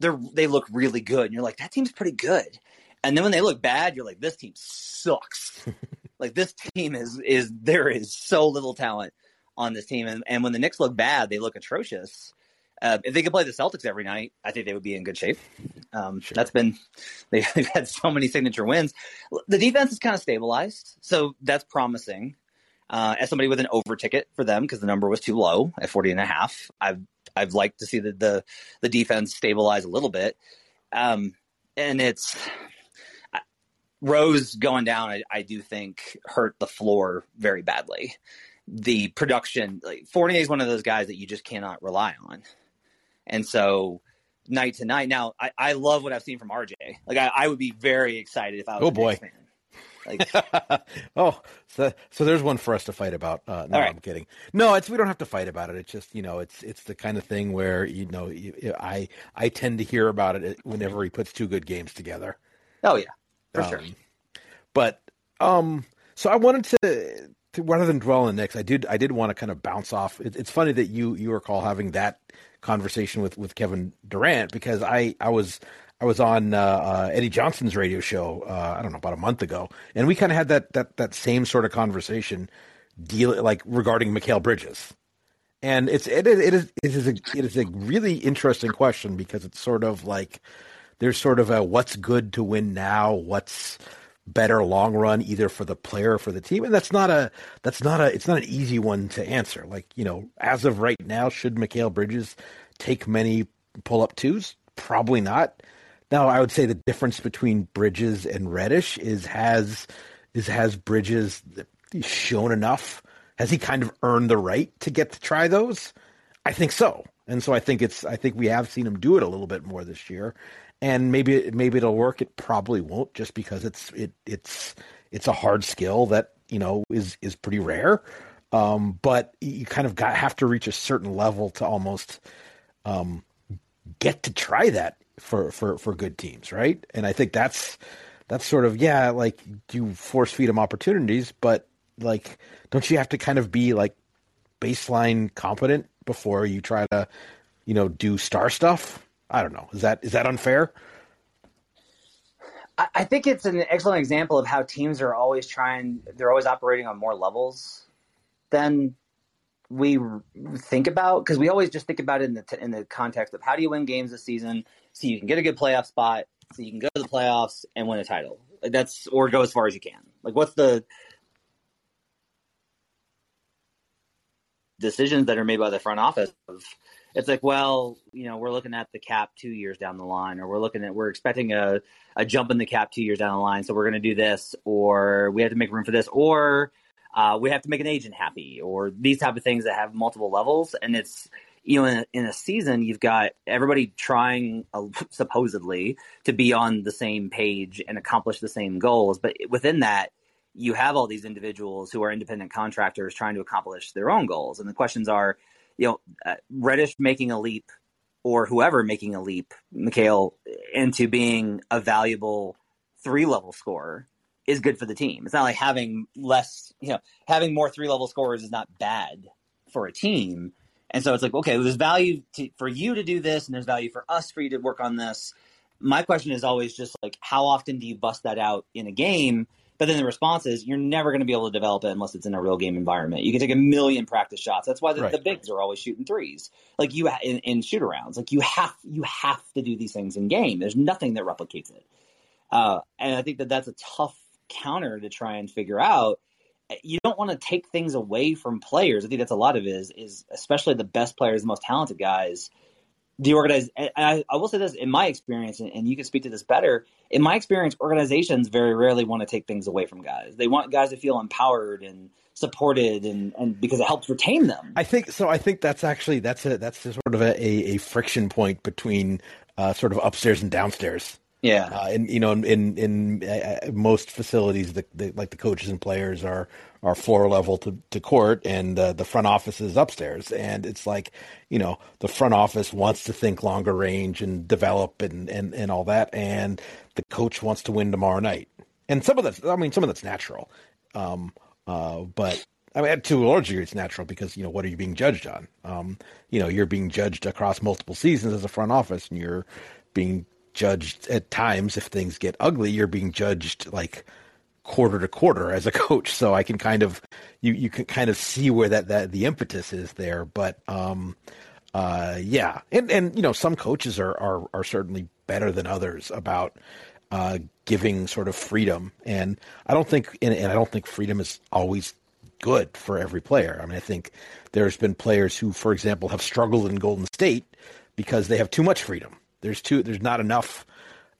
they're they look really good and you're like that team's pretty good And then when they look bad, you're like, this team sucks. (laughs) like this team is is there is so little talent on this team. And, and when the Knicks look bad, they look atrocious. Uh, if they could play the Celtics every night, I think they would be in good shape. Um, sure. That's been they've, (laughs) they've had so many signature wins. The defense is kind of stabilized, so that's promising. Uh, as somebody with an over ticket for them because the number was too low at 40 and a half, I've I've liked to see the the, the defense stabilize a little bit. Um, and it's Rose going down. I, I do think hurt the floor very badly the production. Like Fournier is one of those guys that you just cannot rely on, and so night to night. Now, I, I love what I've seen from RJ. Like I, I would be very excited if I was. Oh boy. Like, (laughs) oh, so so there's one for us to fight about. Uh, no, right. I'm kidding. No, it's we don't have to fight about it. It's just you know, it's it's the kind of thing where you know, you, I I tend to hear about it whenever he puts two good games together. Oh yeah, for um, sure. But um, so I wanted to rather than dwell on the Knicks, I did I did want to kind of bounce off. It, it's funny that you you recall having that conversation with, with Kevin Durant because I I was I was on uh, uh, Eddie Johnson's radio show uh, I don't know about a month ago, and we kind of had that that that same sort of conversation deal like regarding Mikal Bridges, and it's it, it is it is a it is a really interesting question because it's sort of like there's sort of a what's good to win now, what's better long run either for the player or for the team. And that's not a that's not a it's not an easy one to answer. Like you know as of right now should Mikal Bridges take many pull up twos? Probably not. Now I would say the difference between Bridges and Reddish is has is has Bridges shown enough? Has he kind of earned the right to get to try those? I think so. And so I think it's I think we have seen him do it a little bit more this year and maybe maybe it'll work. It probably won't, just because it's it it's it's a hard skill that you know is is pretty rare. Um, but you kind of got have to reach a certain level to almost um, get to try that for for for good teams, right? And I think that's that's sort of yeah, like you force feed them opportunities, but like don't you have to kind of be like baseline competent before you try to you know do star stuff? I don't know. Is that is that unfair? I think it's an excellent example of how teams are always trying. They're always operating on more levels than we think about because we always just think about it in the in the context of how do you win games this season so you can get a good playoff spot so you can go to the playoffs and win a title. That's or go as far as you can. Like what's the decisions that are made by the front office of it's like, well, you know, we're looking at the cap two years down the line, or we're looking at we're expecting a, a jump in the cap two years down the line, so we're going to do this, or we have to make room for this, or uh, we have to make an agent happy, or these type of things that have multiple levels, and it's you know, in a, in a season, you've got everybody trying uh, (laughs) supposedly to be on the same page and accomplish the same goals, but within that, you have all these individuals who are independent contractors trying to accomplish their own goals, and the questions are you know, uh, Reddish making a leap or whoever making a leap, Mikal, into being a valuable three level scorer is good for the team. It's not like having less, you know, having more three level scorers is not bad for a team. And so it's like, okay, there's value to, for you to do this, and there's value for us for you to work on this. My question is always just like, how often do you bust that out in a game? But then the response is you're never going to be able to develop it unless it's in a real game environment. You can take a million practice shots. That's why the, right. the bigs are always shooting threes. Like you in, in shoot arounds, like you have you have to do these things in game. There's nothing that replicates it. Uh, and I think that that's a tough counter to try and figure out. You don't want to take things away from players. I think that's a lot of it is is especially the best players, the most talented guys the organize I, I, will say this in my experience and, and, you can speak to this better in my experience organizations very rarely want to take things away from guys. They want guys to feel empowered and supported and, and because it helps retain them. I think so i think that's actually that's a that's a sort of a, a, friction point between uh, sort of upstairs and downstairs yeah, uh, and you know, in in, in uh, most facilities, the, the, like the coaches and players are are floor level to, to court, and uh, the front office is upstairs. And it's like, you know, the front office wants to think longer range and develop and and, and all that, and the coach wants to win tomorrow night. And some of that's, I mean, some of that's natural, um, uh, but I mean, to a large degree, it's natural because you know what are you being judged on? Um, you know, you're being judged across multiple seasons as a front office, and you're being judged at times if things get ugly, you're being judged like quarter to quarter as a (laughs) coach. So I can kind of you you can kind of see where that that the impetus is there. But um, uh, yeah, and and you know some coaches are are are certainly better than others about uh, giving sort of freedom. And I don't think and, and I don't think freedom is always good for every player. I mean, I think there's been players who, for example, have struggled in Golden State because they have too much freedom. There's too there's not enough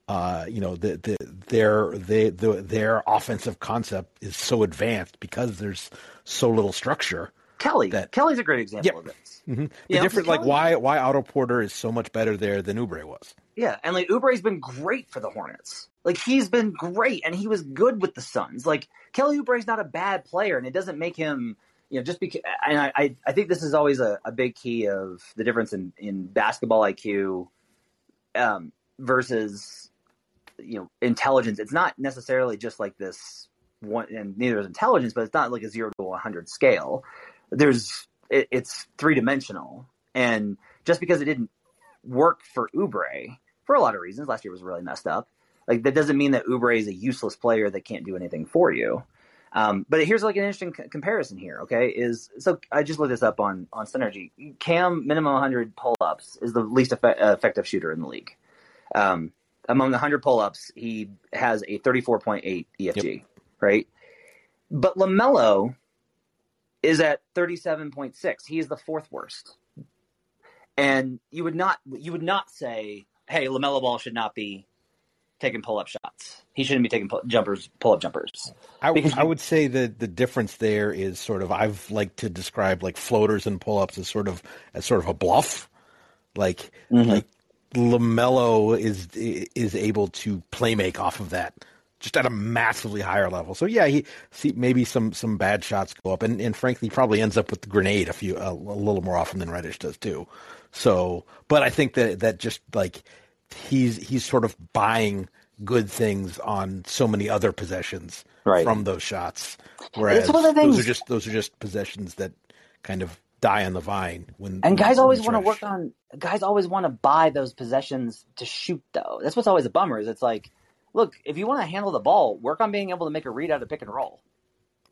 uh, you know, the, the, their they, the, their offensive concept is so advanced because there's so little structure. Kelly, that, Kelly's a great example yep. of this. Mm-hmm. The different, like why why Otto Porter is so much better there than Oubre was. Yeah, and like Oubre's been great for the Hornets. Like he's been great, and he was good with the Suns. Like Kelly Oubre's not a bad player, and it doesn't make him you know, just because, and I, I think this is always a, a big key of the difference in, in basketball IQ um, versus you know intelligence. It's not necessarily just like this one and neither is intelligence but it's not like a 0 to 100 scale. There's it, it's three dimensional and just because it didn't work for Oubre for a lot of reasons last year was really messed up like that doesn't mean that Oubre is a useless player that can't do anything for you um, but here's like an interesting c- comparison here okay is so i just looked this up on on synergy cam minimum 100 pull-ups is the least effect- effective shooter in the league um, among 100 pull-ups, he has a 34.8 EFG, yep. right? But LaMelo is at 37.6. He is the fourth worst. And you would not you would not say, "Hey, LaMelo Ball should not be taking pull-up shots. He shouldn't be taking pull- jumpers, pull-up jumpers." I, I would say that the difference there is sort of I've liked to describe like floaters and pull-ups as sort of as sort of a bluff. Like mm-hmm. like LaMelo is is able to play make off of that just at a massively higher level. So yeah, he see maybe some some bad shots go up, and, and frankly probably ends up with the grenade a few a, a little more often than Reddish does too. So, but I think that that just like he's he's sort of buying good things on so many other possessions right. from those shots, whereas those are just those are just possessions that kind of die on the vine when and guys always want to work on guys always want to buy those possessions to shoot though. That's what's always a bummer is it's like look if you want to handle the ball work on being able to make a read out of pick and roll.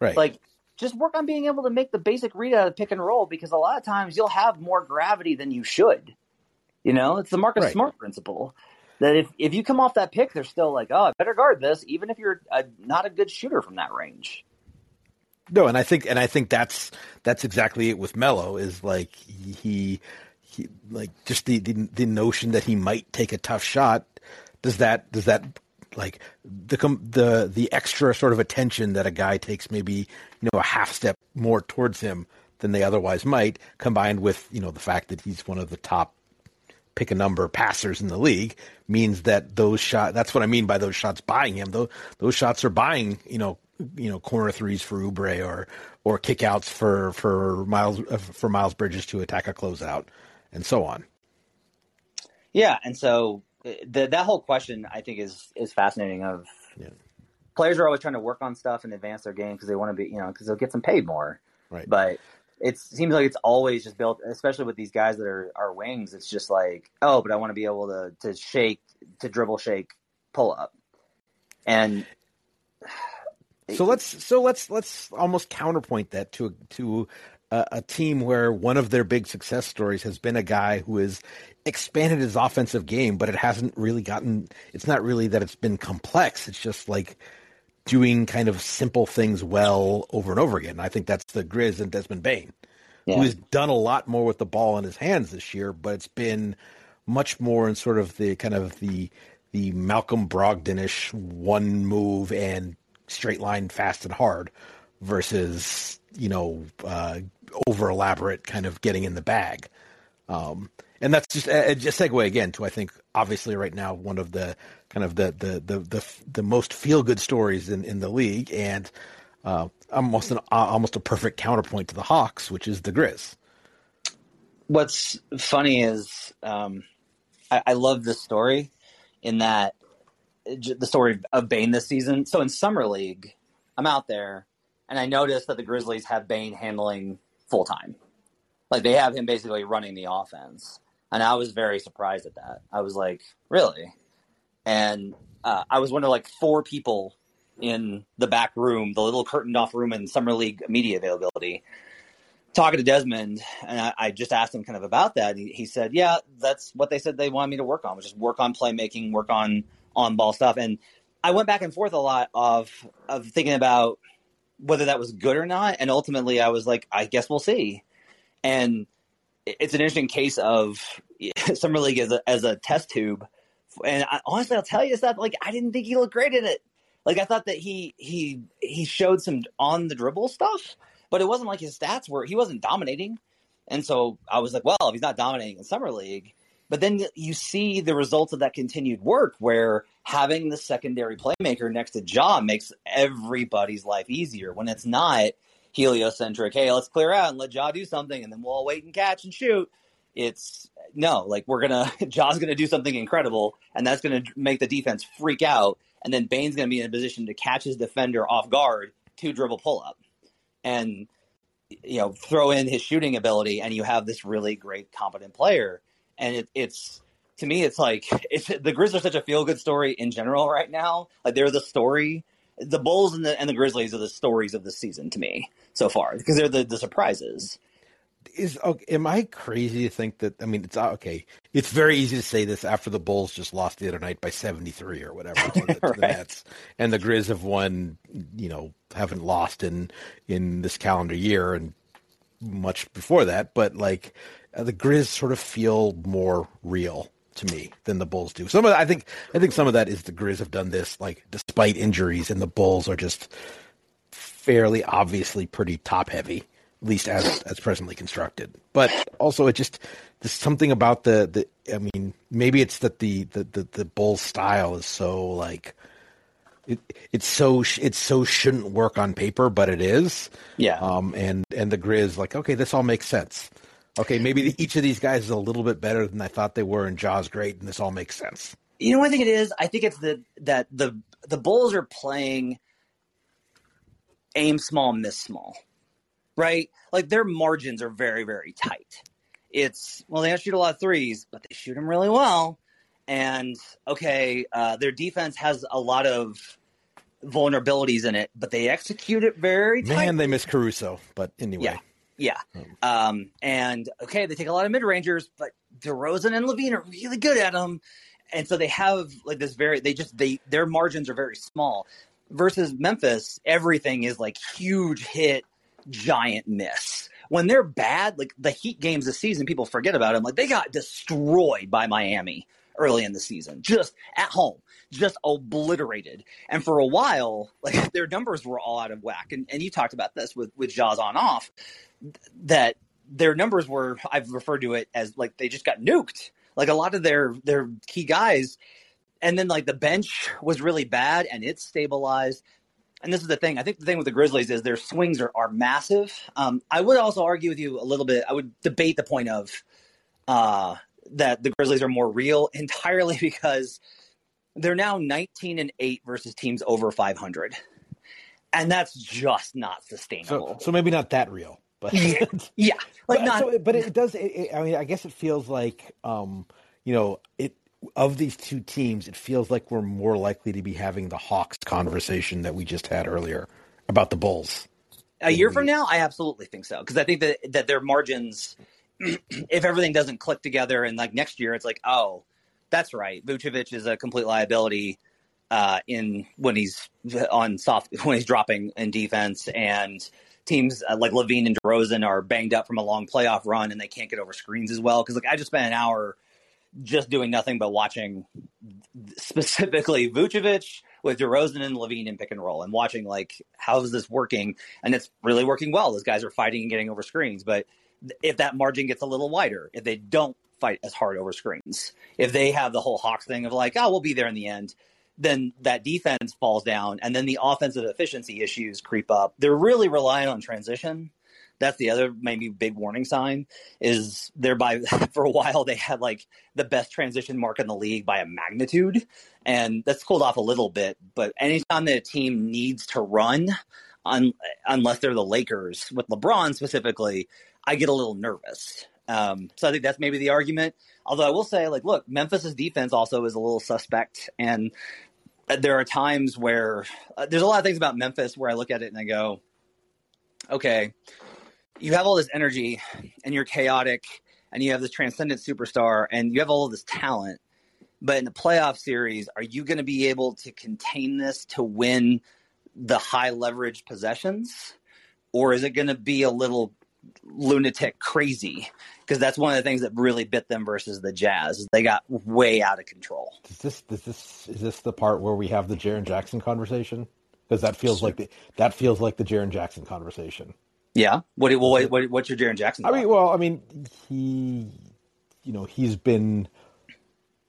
Right. Like just work on being able to make the basic read out of pick and roll because a lot of times you'll have more gravity than you should you know it's the Marcus right. Smart principle that if, if you come off that pick they're still like oh I better guard this even if you're a, not a good shooter from that range no, and I think and I think that's that's exactly it with Melo is like he he like just the, the the notion that he might take a tough shot does that does that like the the the extra sort of attention that a guy takes maybe you know a half step more towards him than they otherwise might combined with you know the fact that he's one of the top pick a number passers in the league means that those shot that's what I mean by those shots buying him those those shots are buying you know you know corner threes for Oubre or or kickouts for for Miles uh, for Miles Bridges to attack a closeout and so on. Yeah, and so uh, the, that whole question I think is is fascinating. Of yeah. players are always trying to work on stuff and advance their game because they want to be you know because they'll get some paid more. Right, but it seems like it's always just built, especially with these guys that are, are wings. It's just like, oh, but I want to be able to to shake, to dribble, shake, pull up, and so let's so let's let's almost counterpoint that to to a, a, team where one of their big success stories has been a guy who has expanded his offensive game, but it hasn't really gotten. It's not really that it's been complex. It's just like doing kind of simple things well over and over again. I think that's the Grizz and Desmond Bane, yeah. who has done a lot more with the ball in his hands this year, but it's been much more in sort of the kind of the the Malcolm Brogdonish one move and straight line fast and hard versus you know uh, over elaborate kind of getting in the bag. Um, and that's just a, just segue again to I think obviously right now one of the kind of the the the the, the most feel good stories in, in the league and uh, almost an uh, almost a perfect counterpoint to the Hawks, which is the Grizz. What's funny is um, I, I love this story in that the story of Bane this season. So in summer league, I'm out there and I noticed that the Grizzlies have Bane handling full time. Like they have him basically running the offense. And I was very surprised at that. I was like, really? and uh, I was one of like four people in the back room, the little curtained off room in summer league media availability, talking to Desmond, and I, I just asked him kind of about that. He, he, said, "Yeah, that's what they said they wanted me to work on, was just work on playmaking, work on on ball stuff." And I went back and forth a lot of of thinking about whether that was good or not, and ultimately I was like, "I guess we'll see." And it's an interesting case of (laughs) summer league as a as a test tube. And I, honestly, I'll tell you, that like I didn't think he looked great in it. Like I thought that he he he showed some on the dribble stuff, but it wasn't like his stats were he wasn't dominating. And so I was like, well, if he's not dominating in summer league, but then you see the results of that continued work where having the secondary playmaker next to Ja makes everybody's life easier. When it's not heliocentric, hey, let's clear out and let Ja do something and then we'll all wait and catch and shoot. It's no, like we're gonna (laughs) Ja's gonna do something incredible and that's gonna make the defense freak out and then Bane's to be in a position to catch his defender off guard to dribble pull up, and you know throw in his shooting ability, and you have this really great, competent player. And it, it's to me, it's like (laughs) it's the Grizz are such a feel good story in general right now. Like they're the story. The Bulls and the and the Grizzlies are the stories of the season to me so far because they're the, the surprises is okay, am I crazy to think that? I mean, it's uh, okay. It's very easy to say this after the Bulls just lost the other night by seventy three or whatever to, the, (laughs) right. the Nets, and the Grizz have won. You know, haven't lost in in this calendar year and much before that. But like uh, the Grizz sort of feel more real to me than the Bulls do. Some of I think I think some of that is the Grizz have done this like despite injuries, and the Bulls are just fairly obviously pretty top heavy at least as as presently constructed. But also, it just there's something about the the. I mean, maybe it's that the the the, the bull style is so like. It, it's so it's so shouldn't work on paper, but it is. Yeah. Um. And and the Grizz like okay, this all makes sense. Okay, maybe the, each of these guys is a little bit better than I thought they were, and Ja's great, and this all makes sense. You know what I think it is? I think it's the that the the Bulls are playing aim small, miss small right? Like their margins are very, very tight. It's well, they don't shoot a lot of threes, but they shoot them really well. And okay, uh, their defense has a lot of vulnerabilities in it, but they execute it very. Tightly. Man, they miss Caruso, but anyway. Yeah. Yeah. Hmm. Um, and okay, they take a lot of mid rangers, but DeRozan and LaVine are really good at them. And so they have like this very, they just, they, their margins are very small versus Memphis. Everything is like huge hit, giant miss. When they're bad, like the Heat games this season, people forget about them. Like they got destroyed by Miami early in the season, just at home, just obliterated. And for a while, like (laughs) their numbers were all out of whack. And, and you talked about this with, with Ja's on off, that their numbers were, I've referred to it as like they just got nuked. Like a lot of their, their key guys. And then like the bench was really bad and it stabilized and this is the thing. I think the thing with the Grizzlies is their swings are, are massive. Um, I would also argue with you a little bit. I would debate the point of uh, that the Grizzlies are more real (laughs) entirely because they're now 19 and 8 versus teams over 500. And that's just not sustainable. So, so maybe not that real, but yeah, (laughs) like but, not. So, but it does. It, it, I mean, I guess it feels like, um, you know, it of these two teams, it feels like we're more likely to be having the Hawks conversation that we just had earlier about the Bulls. A year from now, I absolutely think so because I think that that their margins, (clears throat) if everything doesn't click together, and like next year, it's like, oh, that's right, Vucevic is a complete liability uh, in when he's on soft (laughs) when he's dropping in defense, and teams uh, like LaVine and DeRozan are banged up from a long playoff run, and they can't get over screens as well. Because like I just spent an hour just doing nothing but watching specifically Vucevic with DeRozan and LaVine in pick and roll and watching like how is this working and it's really working well. Those guys are fighting and getting over screens, but if that margin gets a little wider, if they don't fight as hard over screens, if they have the whole Hawks thing of like, oh, we'll be there in the end, then that defense falls down and then the offensive efficiency issues creep up. They're really relying on transition that's the other maybe big warning sign is thereby (laughs) for a while they had like the best transition mark in the league by a magnitude. And that's cooled off a little bit but anytime that a team needs to run un- unless they're the lakers with lebron specifically i get a little nervous. Um, so I think that's maybe the argument. Although I will say, like, look, Memphis's defense also is a little suspect, and there are times where uh, there's a lot of things about Memphis where I look at it and I go, okay, you have all this energy and you're chaotic and you have this transcendent superstar and you have all of this talent. But in the playoff series, are you going to be able to contain this to win the high leverage possessions? Or is it going to be a little lunatic crazy? Because that's one of the things that really bit them versus the Jazz. They got way out of control. Is this, is this, is this the part where we have the Jaren Jackson conversation? Because that feels like the, that feels like the Jaren Jackson conversation. Yeah. What, what, what what's your Jaren Jackson? I mean, well, I mean, he, you know, he's been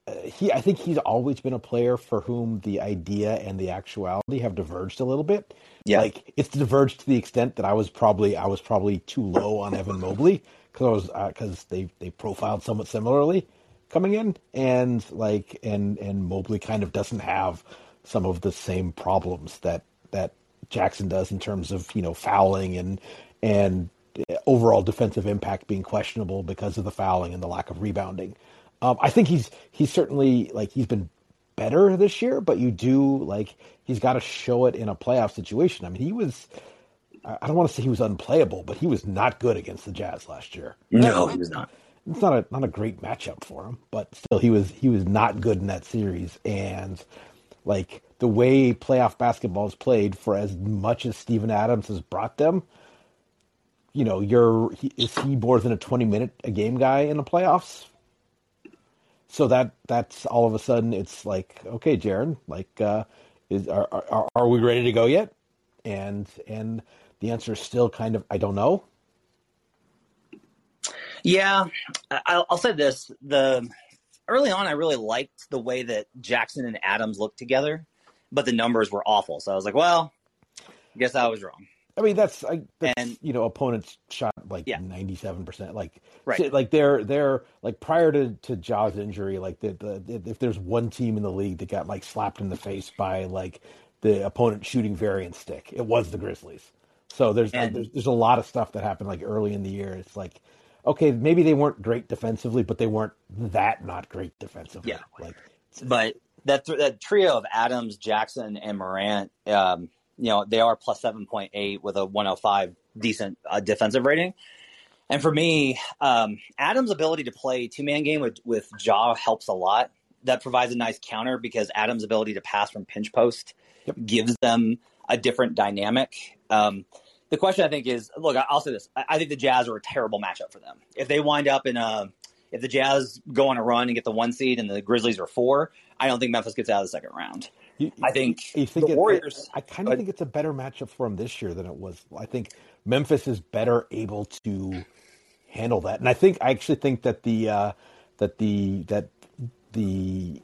uh, he. I think he's always been a player for whom the idea and the actuality have diverged a little bit. Yeah. Like it's diverged to the extent that I was probably I was probably too low on Evan Mobley because I was because uh, they they profiled somewhat similarly coming in and like and and Mobley kind of doesn't have some of the same problems that that Jackson does in terms of you know fouling and and overall defensive impact being questionable because of the fouling and the lack of rebounding. Um, I think he's he's certainly like he's been better this year, but you do like he's got to show it in a playoff situation. I mean, he was I don't want to say he was unplayable, but he was not good against the Jazz last year. No, he was not. It's not a not a great matchup for him, but still he was he was not good in that series and like the way playoff basketball is played for as much as Steven Adams has brought them, you know, you're is he more than a 20 minute a game guy in the playoffs? So that that's all of a sudden it's like, okay, Jaren, like, uh, is are, are are we ready to go yet? And and the answer is still kind of I don't know. Yeah, I'll, I'll say this: the early on, I really liked the way that Jackson and Adams looked together, but the numbers were awful. So I was like, well, I guess I was wrong. I mean, that's, I, that's and, you know, opponents shot like ninety seven percent. Like, right. like they're they're like prior to to Ja's injury, like the, the if there's one team in the league that got like slapped in the face by like the opponent shooting variant stick, it was the Grizzlies. So there's, and, there's there's a lot of stuff that happened like early in the year. It's like, okay, maybe they weren't great defensively, but they weren't that not great defensively. Yeah, like, but that that trio of Adams, Jackson, and Morant. Um, you know, they are plus 7.8 with a 105 decent uh, defensive rating. And for me, um, Adams' ability to play two man game with, with Ja helps a lot. That provides a nice counter because Adams' ability to pass from pinch post yep. gives them a different dynamic. Um, the question I think is look, I'll say this. I think the Jazz are a terrible matchup for them. If they wind up in a, if the Jazz go on a run and get the one seed and the Grizzlies are four, I don't think Memphis gets out of the second round. You, I think, you think the it, Warriors. I, I kind of think it's a better matchup for them this year than it was. I think Memphis is better able to handle that, and I think I actually think that the uh, that the that the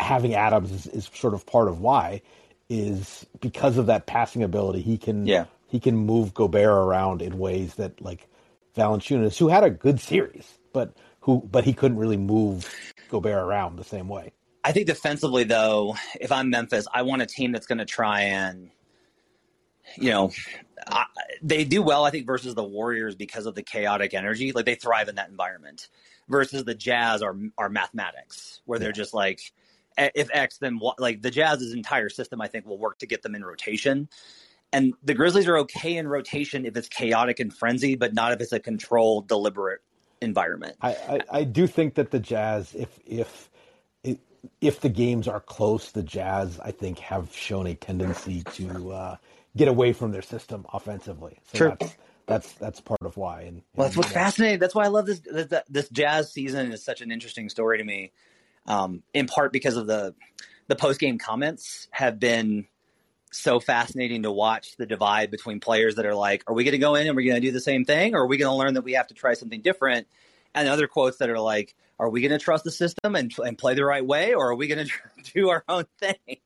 having Adams is, is sort of part of why is because of that passing ability. He can yeah. he can move Gobert around in ways that like Valanciunas, who had a good series, but who but he couldn't really move Gobert around the same way. I think defensively, though, if I'm Memphis, I want a team that's going to try and, you know, I, they do well, I think, versus the Warriors because of the chaotic energy. Like they thrive in that environment. Versus the Jazz are are mathematics, where they're just like, if X, then what? Like the Jazz's entire system, I think, will work to get them in rotation. And the Grizzlies are okay in rotation if it's chaotic and frenzied, but not if it's a controlled, deliberate environment. I, I, I do think that the Jazz, if if if the games are close, the Jazz, I think, have shown a tendency to uh, get away from their system offensively. So sure. That's, that's that's part of why. And, well, that's what's fascinating. That's why I love this. This, this Jazz season is such an interesting story to me. Um, in part because of the the post game comments have been so fascinating to watch the divide between players that are like, "Are we going to go in and we're going to do the same thing, or are we going to learn that we have to try something different?" And other quotes that are like, are we going to trust the system and, and play the right way, or are we going (laughs) to do our own thing? (laughs)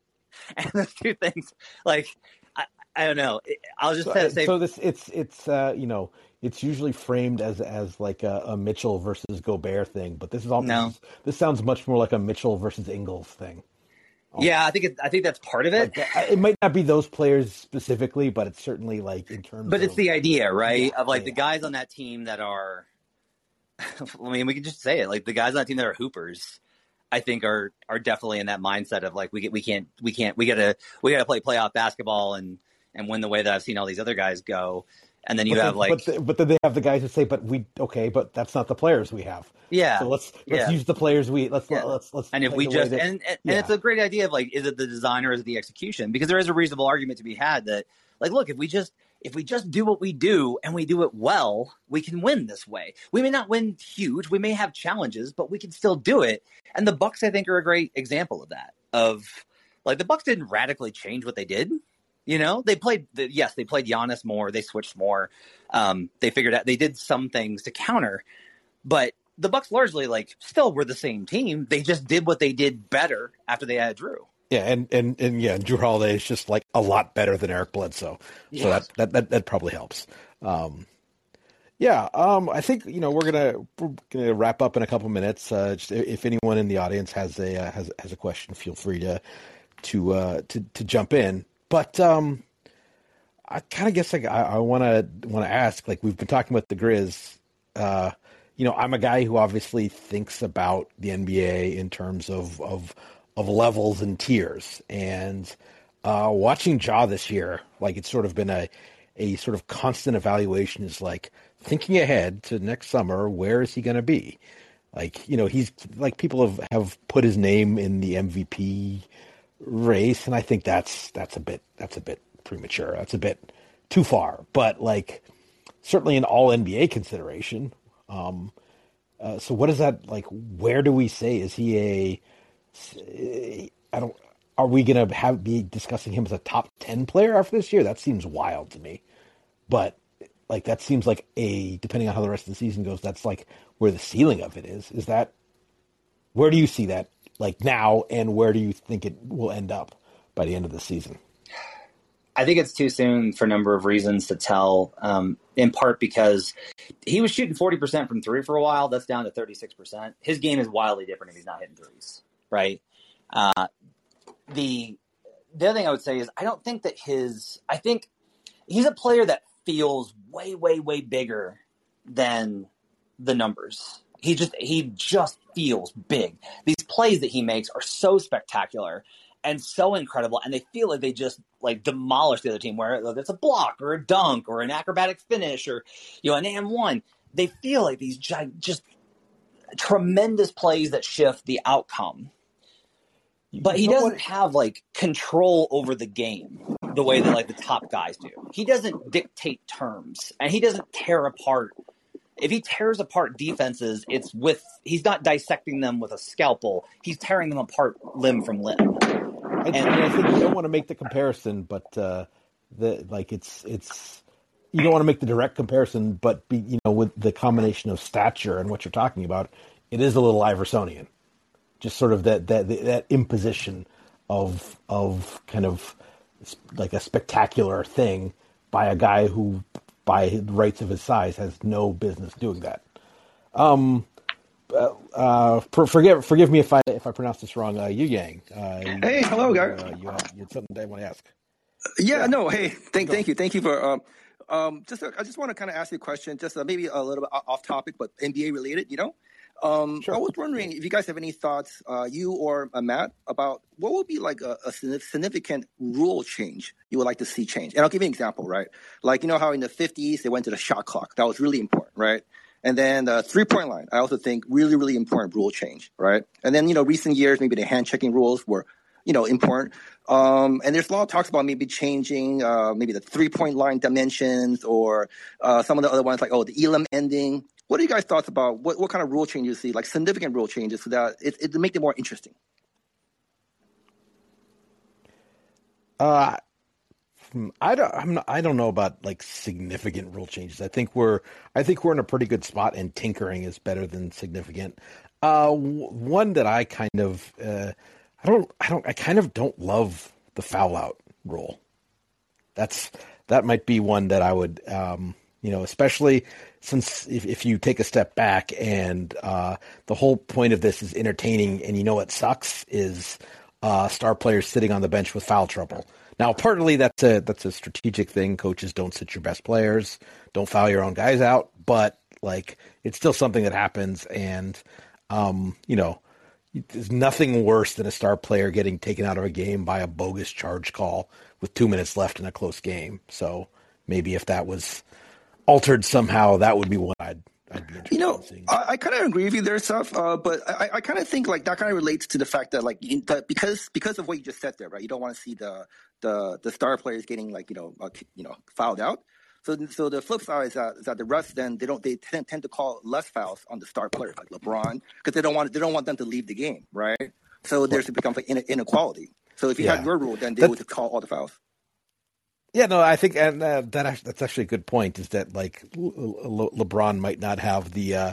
And those two things, like, I, I don't know. I'll just so, say. So this, it's it's uh, you know, it's usually framed as as like a, a Mitchell versus Gobert thing, but this is all. No. This, this sounds much more like a Mitchell versus Ingles thing. Yeah, I think it, I think that's part of it. Like, it might not be those players specifically, but it's certainly like in terms. But of, it's the idea, right? Yeah, of like yeah. the guys on that team that are (laughs) I mean, we can just say it. Like the guys on that team that are hoopers, I think are are definitely in that mindset of like we get we can't we can't we gotta we gotta play playoff basketball and and win the way that I've seen all these other guys go. And then you but have like, but, the, but then they have the guys who say, "But we okay, but that's not the players we have." Yeah. So let's let's yeah. use the players we let's Yeah. let's let's. and if we just that- and and, yeah. and it's a great idea of like, is it the design or is it the execution? Because there is a reasonable argument to be had that like, look, if we just if we just do what we do and we do it well, we can win this way. We may not win huge, we may have challenges, but we can still do it. And the Bucks, I think, are a great example of that. Of like the Bucks didn't radically change what they did. You know, they played. The, yes, they played Giannis more. They switched more. Um, they figured out they did some things to counter, but the Bucks largely like still were the same team. They just did what they did better after they had Jrue. Yeah, and and and yeah, Jrue Holiday is just like a lot better than Eric Bledsoe, so Yeah. that, that that that probably helps. Um, yeah, um, I think you know we're gonna we're gonna wrap up in a couple minutes. Uh, just if anyone in the audience has a uh, has has a question, feel free to to uh, to to jump in. But um, I kind of guess like I, I want to want to ask. Like we've been talking about the Grizz. Uh, you know, I'm a guy who obviously thinks about the NBA in terms of of of levels and tiers. And uh, watching Ja this year, like it's sort of been a a sort of constant evaluation. Is like thinking ahead to next summer. Where is he going to be? Like you know, he's like people have have put his name in the MVP race, and I think that's that's a bit that's a bit premature. That's a bit too far. But like certainly an All NBA consideration. Um, uh, so what is that like? Where do we say is he a? I don't. Are we going to have be discussing him as a top ten player after this year? That seems wild to me. But like that seems like a depending on how the rest of the season goes. That's like where the ceiling of it is. Is that where do you see that like now, and where do you think it will end up by the end of the season? I think it's too soon for a number of reasons to tell. Um, in part because he was shooting forty percent from three for a while. That's down to thirty six percent. His game is wildly different if he's not hitting threes, right? Uh, the the other thing I would say is I don't think that his. I think he's a player that feels way, way, way bigger than the numbers. He just he just feels big. These plays that he makes are so spectacular and so incredible, and they feel like they just like demolish the other team. Where it's a block or a dunk or an acrobatic finish or you know an and one, they feel like these gi- just tremendous plays that shift the outcome. But he doesn't have like control over the game the way that like the top guys do. He doesn't dictate terms and he doesn't tear apart. If he tears apart defenses, it's with he's not dissecting them with a scalpel. He's tearing them apart limb from limb. And, and I think you don't want to make the comparison, but uh, the like it's it's you don't want to make the direct comparison, but be, you know with the combination of stature and what you're talking about, it is a little Iversonian, just sort of that that that imposition of of kind of like a spectacular thing by a guy who, by the rights of his size, has no business doing that. Um, uh, uh, for, forgive forgive me if I if I pronounce this wrong. Uh, Yu Yang. Uh, Hey, hello, guys. Uh, you, had, you had something I want to ask. Yeah, no, hey, thank, thank you, thank you for. Um, um, just, I just want to kind of ask you a question, just uh, maybe a little bit off topic, but NBA related. You know, um, Sure. I was wondering if you guys have any thoughts, uh, you or uh, Matt, about what would be like a, a significant rule change you would like to see change. And I'll give you an example, right? Like you know how in the '50s they went to the shot clock, that was really important, right? And then the three point line, I also think really, really important rule change, right? And then, you know, recent years, maybe the hand checking rules were, you know, important. Um, and there's a lot of talks about maybe changing, uh, maybe the three point line dimensions or, uh, some of the other ones like, oh, the Elam ending. What are you guys' thoughts about what, what kind of rule changes you see, like significant rule changes so that it, it make it more interesting? Uh, I don't. I'm not, I don't know about like significant rule changes. I think we're. I think we're in a pretty good spot, and tinkering is better than significant. Uh, w- one that I kind of. Uh, I don't. I don't. I kind of don't love the foul out rule. That's that might be one that I would. Um, you know, especially since if, if you take a step back and uh, the whole point of this is entertaining, and you know what sucks is uh, star players sitting on the bench with foul trouble. Now, partly that's a that's a strategic thing. Coaches don't sit your best players, don't foul your own guys out. But like it's still something that happens, and um, you know, there's nothing worse than a star player getting taken out of a game by a bogus charge call with two minutes left in a close game. So maybe if that was altered somehow, that would be what I'd I'd be interested You know. I, I kind of agree with you there, stuff. Uh, but I, I kind of think like that kind of relates to the fact that like in the, because because of what you just said there, right? You don't want to see the the the star players getting like you know uh, you know fouled out. So so the flip side is that, is that the rest then they don't they tend, tend to call less fouls on the star players like LeBron because they don't want they don't want them to leave the game, right? So there's it becomes like ine- inequality. So if you Yeah. had your rule, then they That- would call all the fouls. Yeah, no, I think, and uh, that that's actually a good point. Is that like Le- Le- LeBron might not have the uh,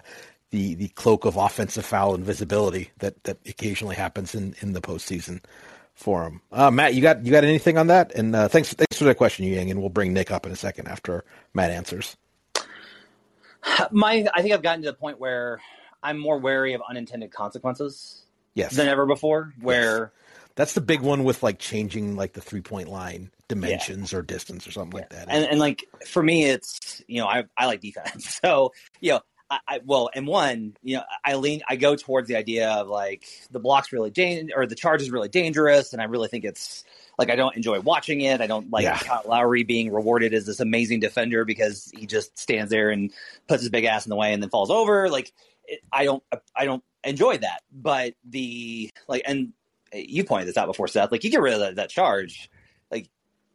the the cloak of offensive foul invisibility that that occasionally happens in in the postseason for him. Uh, Matt, you got you got anything on that? And uh, thanks thanks for that question, Yang, and we'll bring Nick up in a second after Matt answers. My, I think I've gotten to the point where I'm more wary of unintended consequences Yes, than ever before. Where that's the big one with like changing like the three point line dimensions or distance or something like that. and and like for me, it's you know I I like defense, (laughs) so you know. I, I well, and one, you know, I lean, I go towards the idea of like the block's really dan- or the charge is really dangerous, and I really think it's like I don't enjoy watching it. I don't like Yeah. Kyle Lowry being rewarded as this amazing defender because he just stands there and puts his big ass in the way and then falls over. Like it, I don't, I don't enjoy that. But the like, and eh, you pointed this out before, Seth. Like you get rid of that, that charge,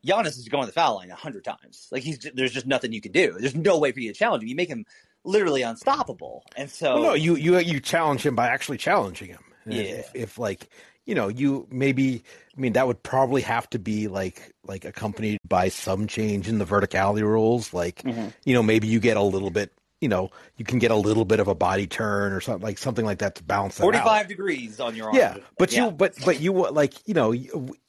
Giannis is going to the foul line a hundred times. Like he's there's just nothing you can do. There's no way for you to challenge him. You make him literally unstoppable. And so Well, no, you you you challenge him by actually challenging him. And Yeah. If, if like you know you maybe I mean that would probably have to be like like accompanied by some change in the verticality rules. Like Mhm. you know maybe you get a little bit you know you can get a little bit of a body turn or something like something like that to balance that out. 45 degrees on your arm. Yeah, but Yeah. you, but but you like you know,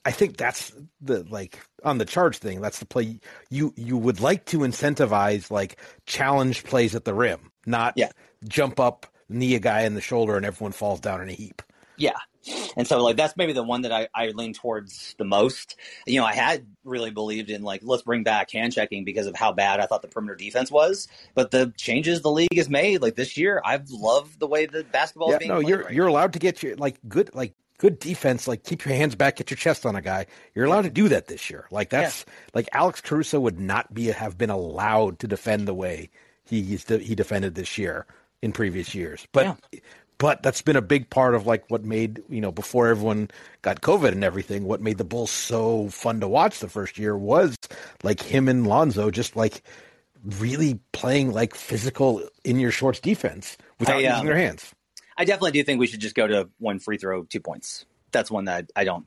I think that's the like on the charge thing. That's the play you you would like to incentivize like challenge plays at the rim, not Yeah. jump up, knee a guy in the shoulder, and everyone falls down in a heap. Yeah. And so like that's maybe the one that I, I lean towards the most. You know, I had really believed in like let's bring back hand checking because of how bad I thought the perimeter defense was. But the changes the league has made, like this year, I've loved the way the basketball yeah, is being no, played you're right you're allowed to get your like good like good defense. Like keep your hands back, get your chest on a guy. You're allowed to do that this year. Like that's like Alex Caruso would not be have been allowed to defend the way he he defended this year in previous years. But but that's been a big part of like what made you know before everyone got COVID and everything. What made the Bulls so fun to watch the first year was like him and Lonzo just like really playing like physical in your shorts defense without I, um, using their hands. I definitely do think we should just go to one free throw, two points. That's one that I don't.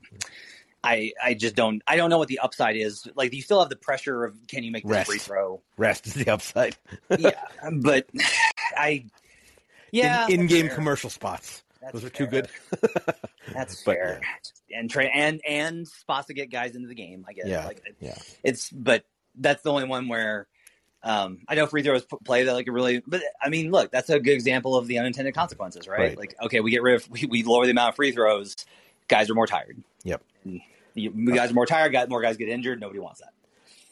I I just don't. I don't know what the upside is. Like you still have the pressure of can you make the free throw? Rest is the upside. (laughs) Yeah, but (laughs) I. Yeah, in, that's game fair. commercial spots. That's Those are too good. (laughs) That's But, fair. And tra- and and spots to get guys into the game. I guess. Yeah, Like, it- yeah. It's but that's the only one where. Um, I know free throws play that like a really, but I mean, look, that's a good example of the unintended consequences, right? Right. Like, okay, we get rid of, we, we lower the amount of free throws, guys are more tired. Yep. You, guys are more tired. Got more guys get injured. Nobody wants that.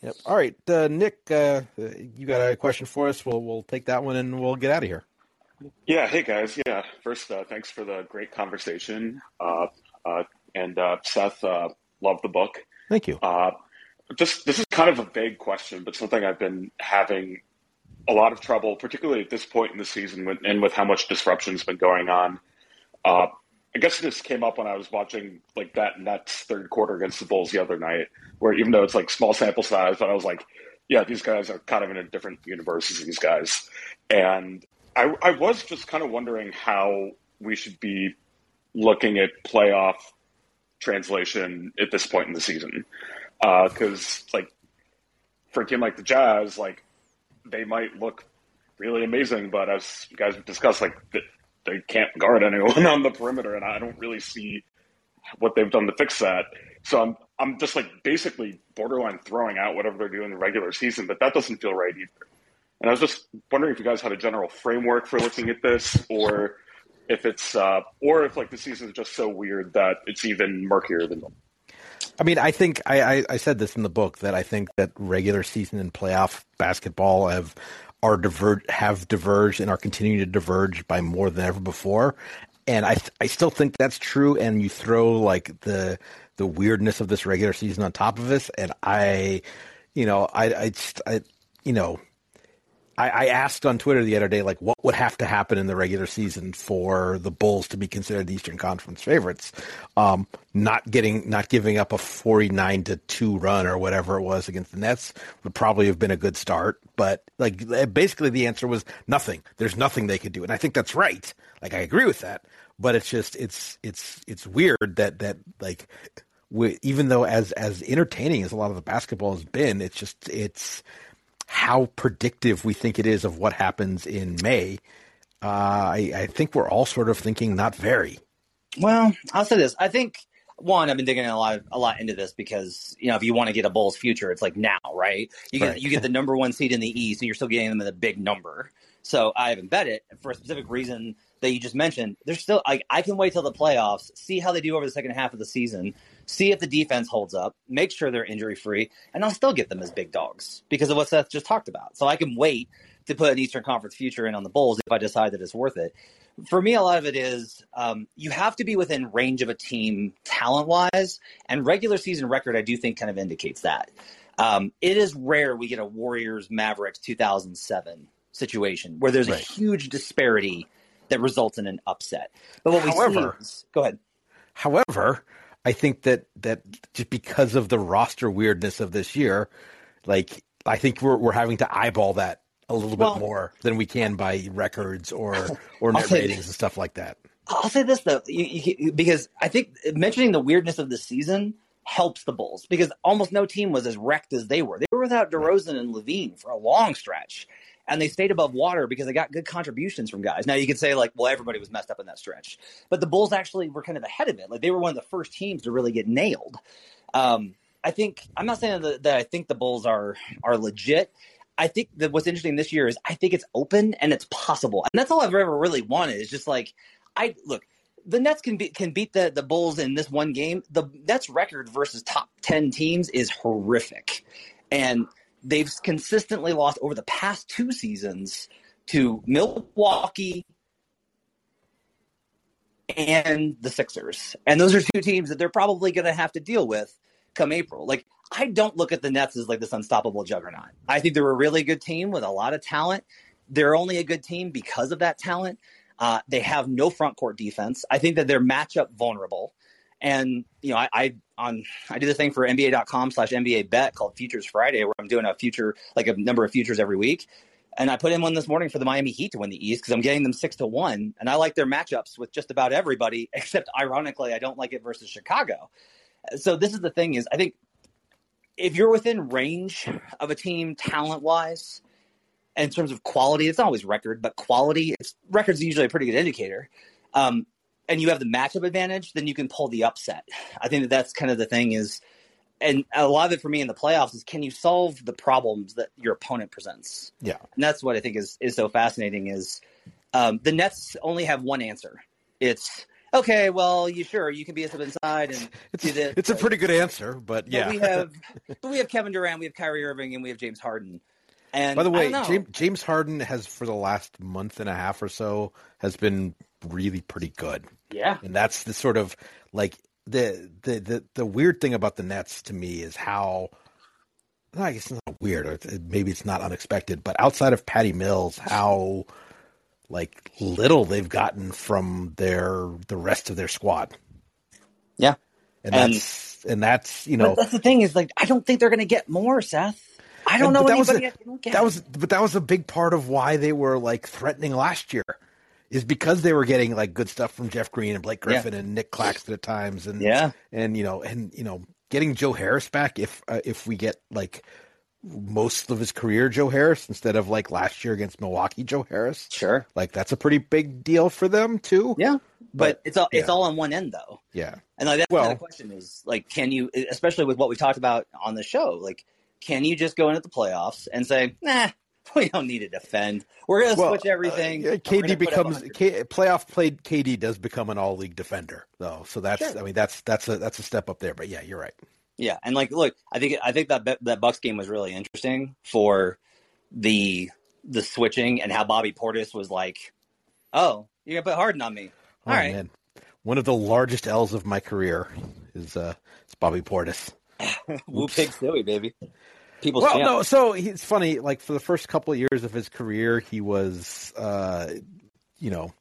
Yep. All right, uh, Nick, uh, you got a question for us? We'll we'll take that one and we'll get out of here. Yeah, hey guys. Yeah, first, uh, thanks for the great conversation. Uh, uh, and uh, Seth, uh, love the book. Thank you. Uh, just this is kind of a vague question, but something I've been having a lot of trouble, particularly at this point in the season, with, and with how much disruption's been going on. Uh, I guess this came up when I was watching like that Nets third quarter against the Bulls the other night, where even though it's like small sample size, but I was like, yeah, these guys are kind of in a different universe as these guys, and I, I was just kind of wondering how we should be looking at playoff translation at this point in the season. Uh, because, like, for a team like the Jazz, like, they might look really amazing, but as you guys discussed, like, th- they can't guard anyone (laughs) on the perimeter, and I don't really see what they've done to fix that. So I'm, I'm just, like, basically borderline throwing out whatever they're doing in the regular season, but that doesn't feel right either. And I was just wondering if you guys had a general framework for looking at this, or if it's, uh, or if like the season is just so weird that it's even murkier than. I mean, I think I, I, I said this in the book that I think that regular season and playoff basketball have are diverge have diverged and are continuing to diverge by more than ever before. And I I still think that's true. And you throw like the the weirdness of this regular season on top of this, and I, you know, I I, just, I you know I, I, asked on Twitter the other day, like, what would have to happen in the regular season for the Bulls to be considered the Eastern Conference favorites? Um, not getting, not giving up a forty-nine to two run or whatever it was against the Nets would probably have been a good start. But like, basically, the answer was nothing. There's nothing they could do, and I think that's right. Like, I agree with that. But it's just, it's, it's, it's weird that that like, we, even though as as entertaining as a lot of the basketball has been, it's just, it's how predictive we think it is of what happens in May, uh, I, I, think we're all sort of thinking not very. Well, I'll say this. I think one, I've been digging a lot, a lot into this because you know if you want to get a Bulls future, it's like now, right? You get right. you get the number one seed in the East, and you're still getting them at a big number. So I haven't bet it for a specific reason that you just mentioned. There's still like I can wait till the playoffs, see how they do over the second half of the season, see if the defense holds up, make sure they're injury free, and I'll still get them as big dogs because of what Seth just talked about. So I can wait to put an Eastern Conference future in on the Bulls if I decide that it's worth it. For me, a lot of it is um, you have to be within range of a team talent wise, and regular season record, I do think, kind of indicates that. Um, it is rare we get a Warriors Mavericks 2007 situation where there's right. a huge disparity that results in an upset. But what however, we see is, go ahead. However, I think that that just because of the roster weirdness of this year, like I think we're we're having to eyeball that a little well, bit more than we can by records or (laughs) or net ratings and stuff like that. I'll say this though, you, you, because I think mentioning the weirdness of the season helps the Bulls because almost no team was as wrecked as they were. They were without DeRozan and LaVine for a long stretch and they stayed above water because they got good contributions from guys. Now you could say like, well, everybody was messed up in that stretch, but the Bulls actually were kind of ahead of it. Like they were one of the first teams to really get nailed. Um, I think I'm not saying that, that I think the Bulls are are legit. I think that what's interesting this year is I think it's open and it's possible, and that's all I've ever really wanted. Is just like I look. The Nets can be, can beat the, the Bulls in this one game. The Nets record versus top ten teams is horrific, and they've consistently lost over the past two seasons to Milwaukee and the Sixers. And those are two teams that they're probably going to have to deal with come April. Like, I don't look at the Nets as like this unstoppable juggernaut. I think they're a really good team with a lot of talent. They're only a good team because of that talent. Uh, they have no front court defense. I think that they're matchup vulnerable. And you know, I, I on I do the thing for NBA.com slash NBA bet called Futures Friday, where I'm doing a future like a number of futures every week. And I put in one this morning for the Miami Heat to win the East because I'm getting them six to one, and I like their matchups with just about everybody, (laughs) except ironically, I don't like it versus Chicago. So this is the thing: is I think if you're within range of a team talent wise, in terms of quality, it's always record, but quality, it's record's usually a pretty good indicator. Um, and you have the matchup advantage, then you can pull the upset. I think that that's kind of the thing is, and a lot of it for me in the playoffs is can you solve the problems that your opponent presents? Yeah, and that's what I think is is so fascinating. Is um, the Nets only have one answer. It's okay. Well, you sure you can be us up inside and it's, do this. It's a pretty good answer, but yeah, but we have but we have Kevin Durant, we have Kyrie Irving, and we have James Harden. And by the way, James, James Harden has for the last month and a half or so has been really pretty good. Yeah. And that's the sort of like the the the, the weird thing about the Nets to me is how I guess it's not weird. Maybe it's not unexpected, but outside of Patty Mills, how like little they've gotten from their the rest of their squad. Yeah, and, and that's and that's you know that's the thing is like I don't think they're going to get more, Seth. I don't know that was a, that was but that was a big part of why they were like threatening last year is because they were getting like good stuff from Jeff Green and Blake Griffin yeah. and Nic Claxton at times, and yeah, and you know, and you know, getting Joe Harris back if uh, if we get like most of his career Joe Harris instead of like last year against Milwaukee Joe Harris. Sure. Like that's a pretty big deal for them too. Yeah. But, but it's all yeah. it's all on one end though. Yeah. And like that's well, the question is like can you especially with what we talked about on the show, like can you just go into the playoffs and say, nah, (laughs) we don't need to defend. We're going to well, switch everything. Uh, KD becomes K, playoff played. KD does become an all league defender though, so that's sure. I mean that's that's a that's a step up there. But yeah, you're right. Yeah, and like look, I think I think that that Bucks game was really interesting for the the switching and how Bobby Portis was like, "Oh, you're gonna put Harden on me." Oh, All right. man. One of the largest L's of my career is uh, is Bobby Portis. (laughs) Woo pig sooie, baby. People Well, no, so it's funny. Like for the first couple of years of his career, he was, uh, you know,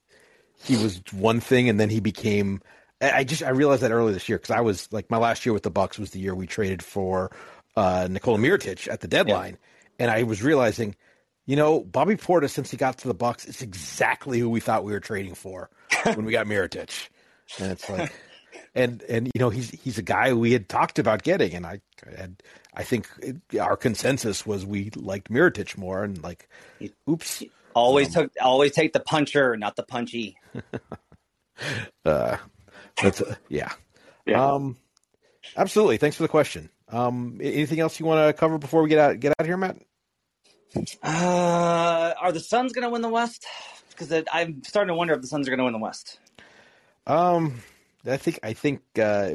he was one thing, and then he became. I just I realized that earlier this year because I was like my last year with the Bucks was the year we traded for uh, Nikola Mirotic at the deadline, and I was realizing, you know, Bobby Portis since he got to the Bucks is exactly who we thought we were trading for (laughs) when we got Mirotic, and it's like. And and you know he's he's a guy we had talked about getting, and I had I think it, our consensus was we liked Mirotic more, and like, oops, always Um, took always take the puncher, not the punchy. (laughs) uh, that's uh, yeah, (laughs) Yeah. um, absolutely. Thanks for the question. Um, anything else you want to cover before we get out get out of here, Matt? Uh, are the Suns going to win the West? Because I'm starting to wonder if the Suns are going to win the West. Um, I think I think uh,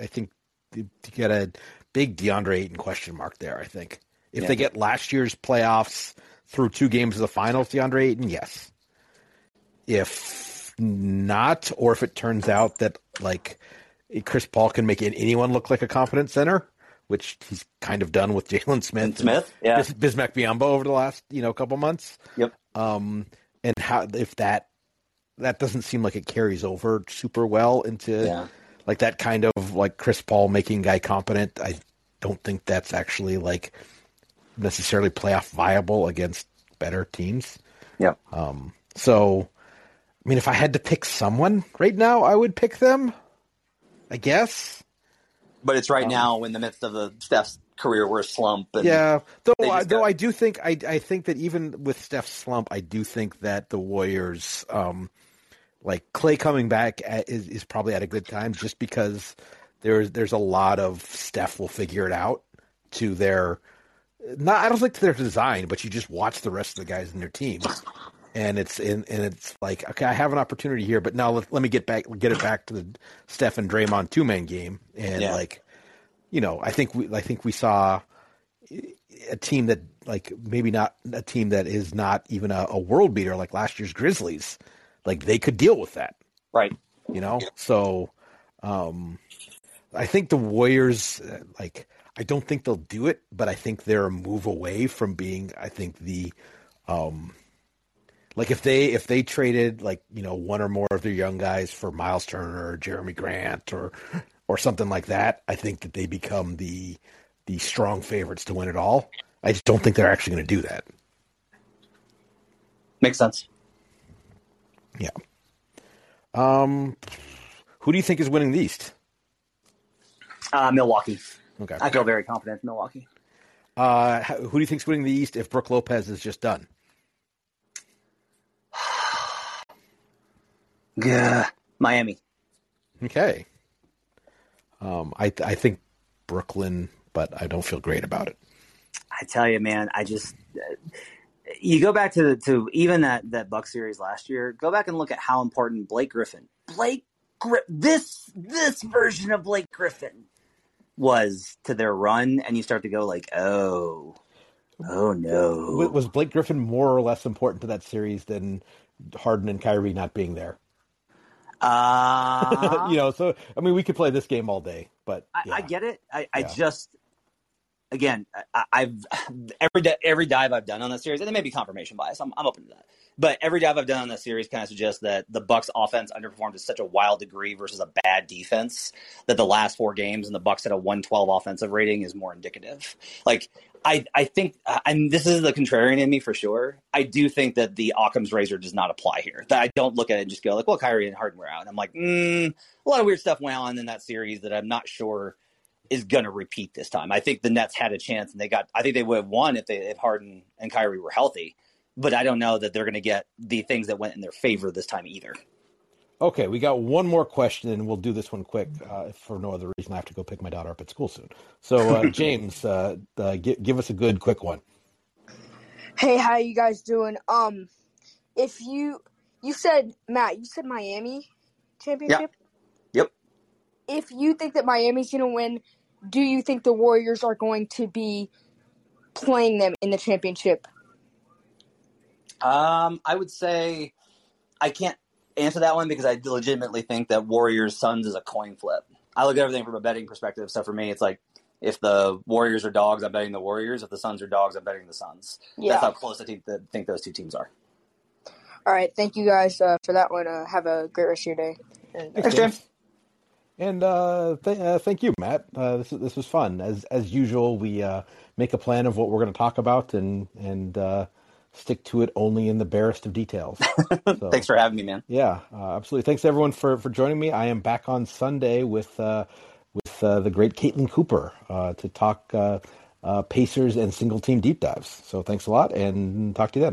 I think you get a big DeAndre Ayton question mark there. I think if Yeah. they get last year's playoffs through two games of the finals, DeAndre Ayton, yes. If not, or if it turns out that like Chris Paul can make anyone look like a competent center, which he's kind of done with (laughs) Jalen Smith, Smith, yeah. Bis- Bismack Biyombo over the last you know couple months. Yep. Um, and how if that that doesn't seem like it carries over super well into Yeah. Like that kind of like Chris Paul making guy competent. I don't think that's actually like necessarily playoff viable against better teams. Yeah. Um, so, I mean, if I had to pick someone right now, I would pick them. I guess. But it's right Um, now in the midst of the Steph's career worst slump. And Yeah, though they I, though I do think I I think that even with Steph's slump, I do think that the Warriors, um, like Clay coming back at, is is probably at a good time, just because there's there's a lot of Steph will figure it out to their not I don't think to their design, but you just watch the rest of the guys in their team. And it's and, and it's like okay, I have an opportunity here, but now let, let me get back get it back to the Steph and Draymond two man game, and Yeah. like, you know, I think we I think we saw a team that like maybe not a team that is not even a, a world beater like last year's Grizzlies. Like they could deal with that, right. you know. So, um, I think the Warriors uh, like I don't think they'll do it, but I think they're a move away from being. I think the, um, like if they if they traded like you know one or more of their young guys for Miles Turner or Jerami Grant or or something like that, I think that they become the the strong favorites to win it all. I just don't think they're actually going to do that. Makes sense. Yeah. Um, who do you think is winning the East? Uh, Milwaukee. Okay. I feel very confident in Milwaukee. Uh, who do you think is winning the East if Brook Lopez is just done? (sighs) Yeah. Miami. Okay. Um, I I think Brooklyn, but I don't feel great about it. I tell you, man, I just uh, you go back to the, to even that that Buck series last year. Go back and look at how important Blake Griffin, Blake Gri- this this version of Blake Griffin was to their run, and you start to go like, oh, oh no, Was Blake Griffin more or less important to that series than Harden and Kyrie not being there? uh, (laughs) you know, so I mean, we could play this game all day, but I, yeah. I get it. I, I just again, I, I've (laughs) every every dive I've done on this series, and it may be confirmation bias. I'm, I'm open to that. But every dive I've done on this series kind of suggests that the Bucks offense underperformed to such a wild degree versus a bad defense that the last four games and the Bucks at a 112 offensive rating is more indicative. Like I, I think, and this is the contrarian in me for sure. I do think that the Occam's razor does not apply here. That I don't look at it and just go like, well, Kyrie and Harden were out. And I'm like, mm, a lot of weird stuff went on in that series that I'm not sure is going to repeat this time. I think the Nets had a chance, and they got. I think they would have won if they if Harden and Kyrie were healthy. But I don't know that they're going to get the things that went in their favor this time either. Okay, we got one more question, and we'll do this one quick. Uh, if for no other reason, I have to go pick my daughter up at school soon. So, uh, (laughs) James, uh, uh, gi- give us a good, quick one. Hey, how you guys doing? Um, if you you said Matt, you said Miami championship. Yep. If you think that Miami's gonna win, do you think the Warriors are going to be playing them in the championship? Um, I would say I can't answer that one because I legitimately think that Warriors Suns is a coin flip. I look at everything from a betting perspective. So for me, it's like if the Warriors are dogs, I'm betting the Warriors. If the Suns are dogs, I'm betting the Suns. Yeah. That's how close I think, that, think those two teams are. All right. Thank you guys uh, for that one. Uh, have a great rest of your day. And, uh, Thanks, James. And uh, th- uh, thank you, Matt. Uh, this this was fun. As as usual, we uh, make a plan of what we're going to talk about and and uh, stick to it only in the barest of details. (laughs) So, Thanks for having me, man. Yeah, uh, absolutely. Thanks everyone for for joining me. I am back on Sunday with uh, with uh, the great Caitlin Cooper uh, to talk uh, uh, Pacers and single team deep dives. So thanks a lot, and talk to you then.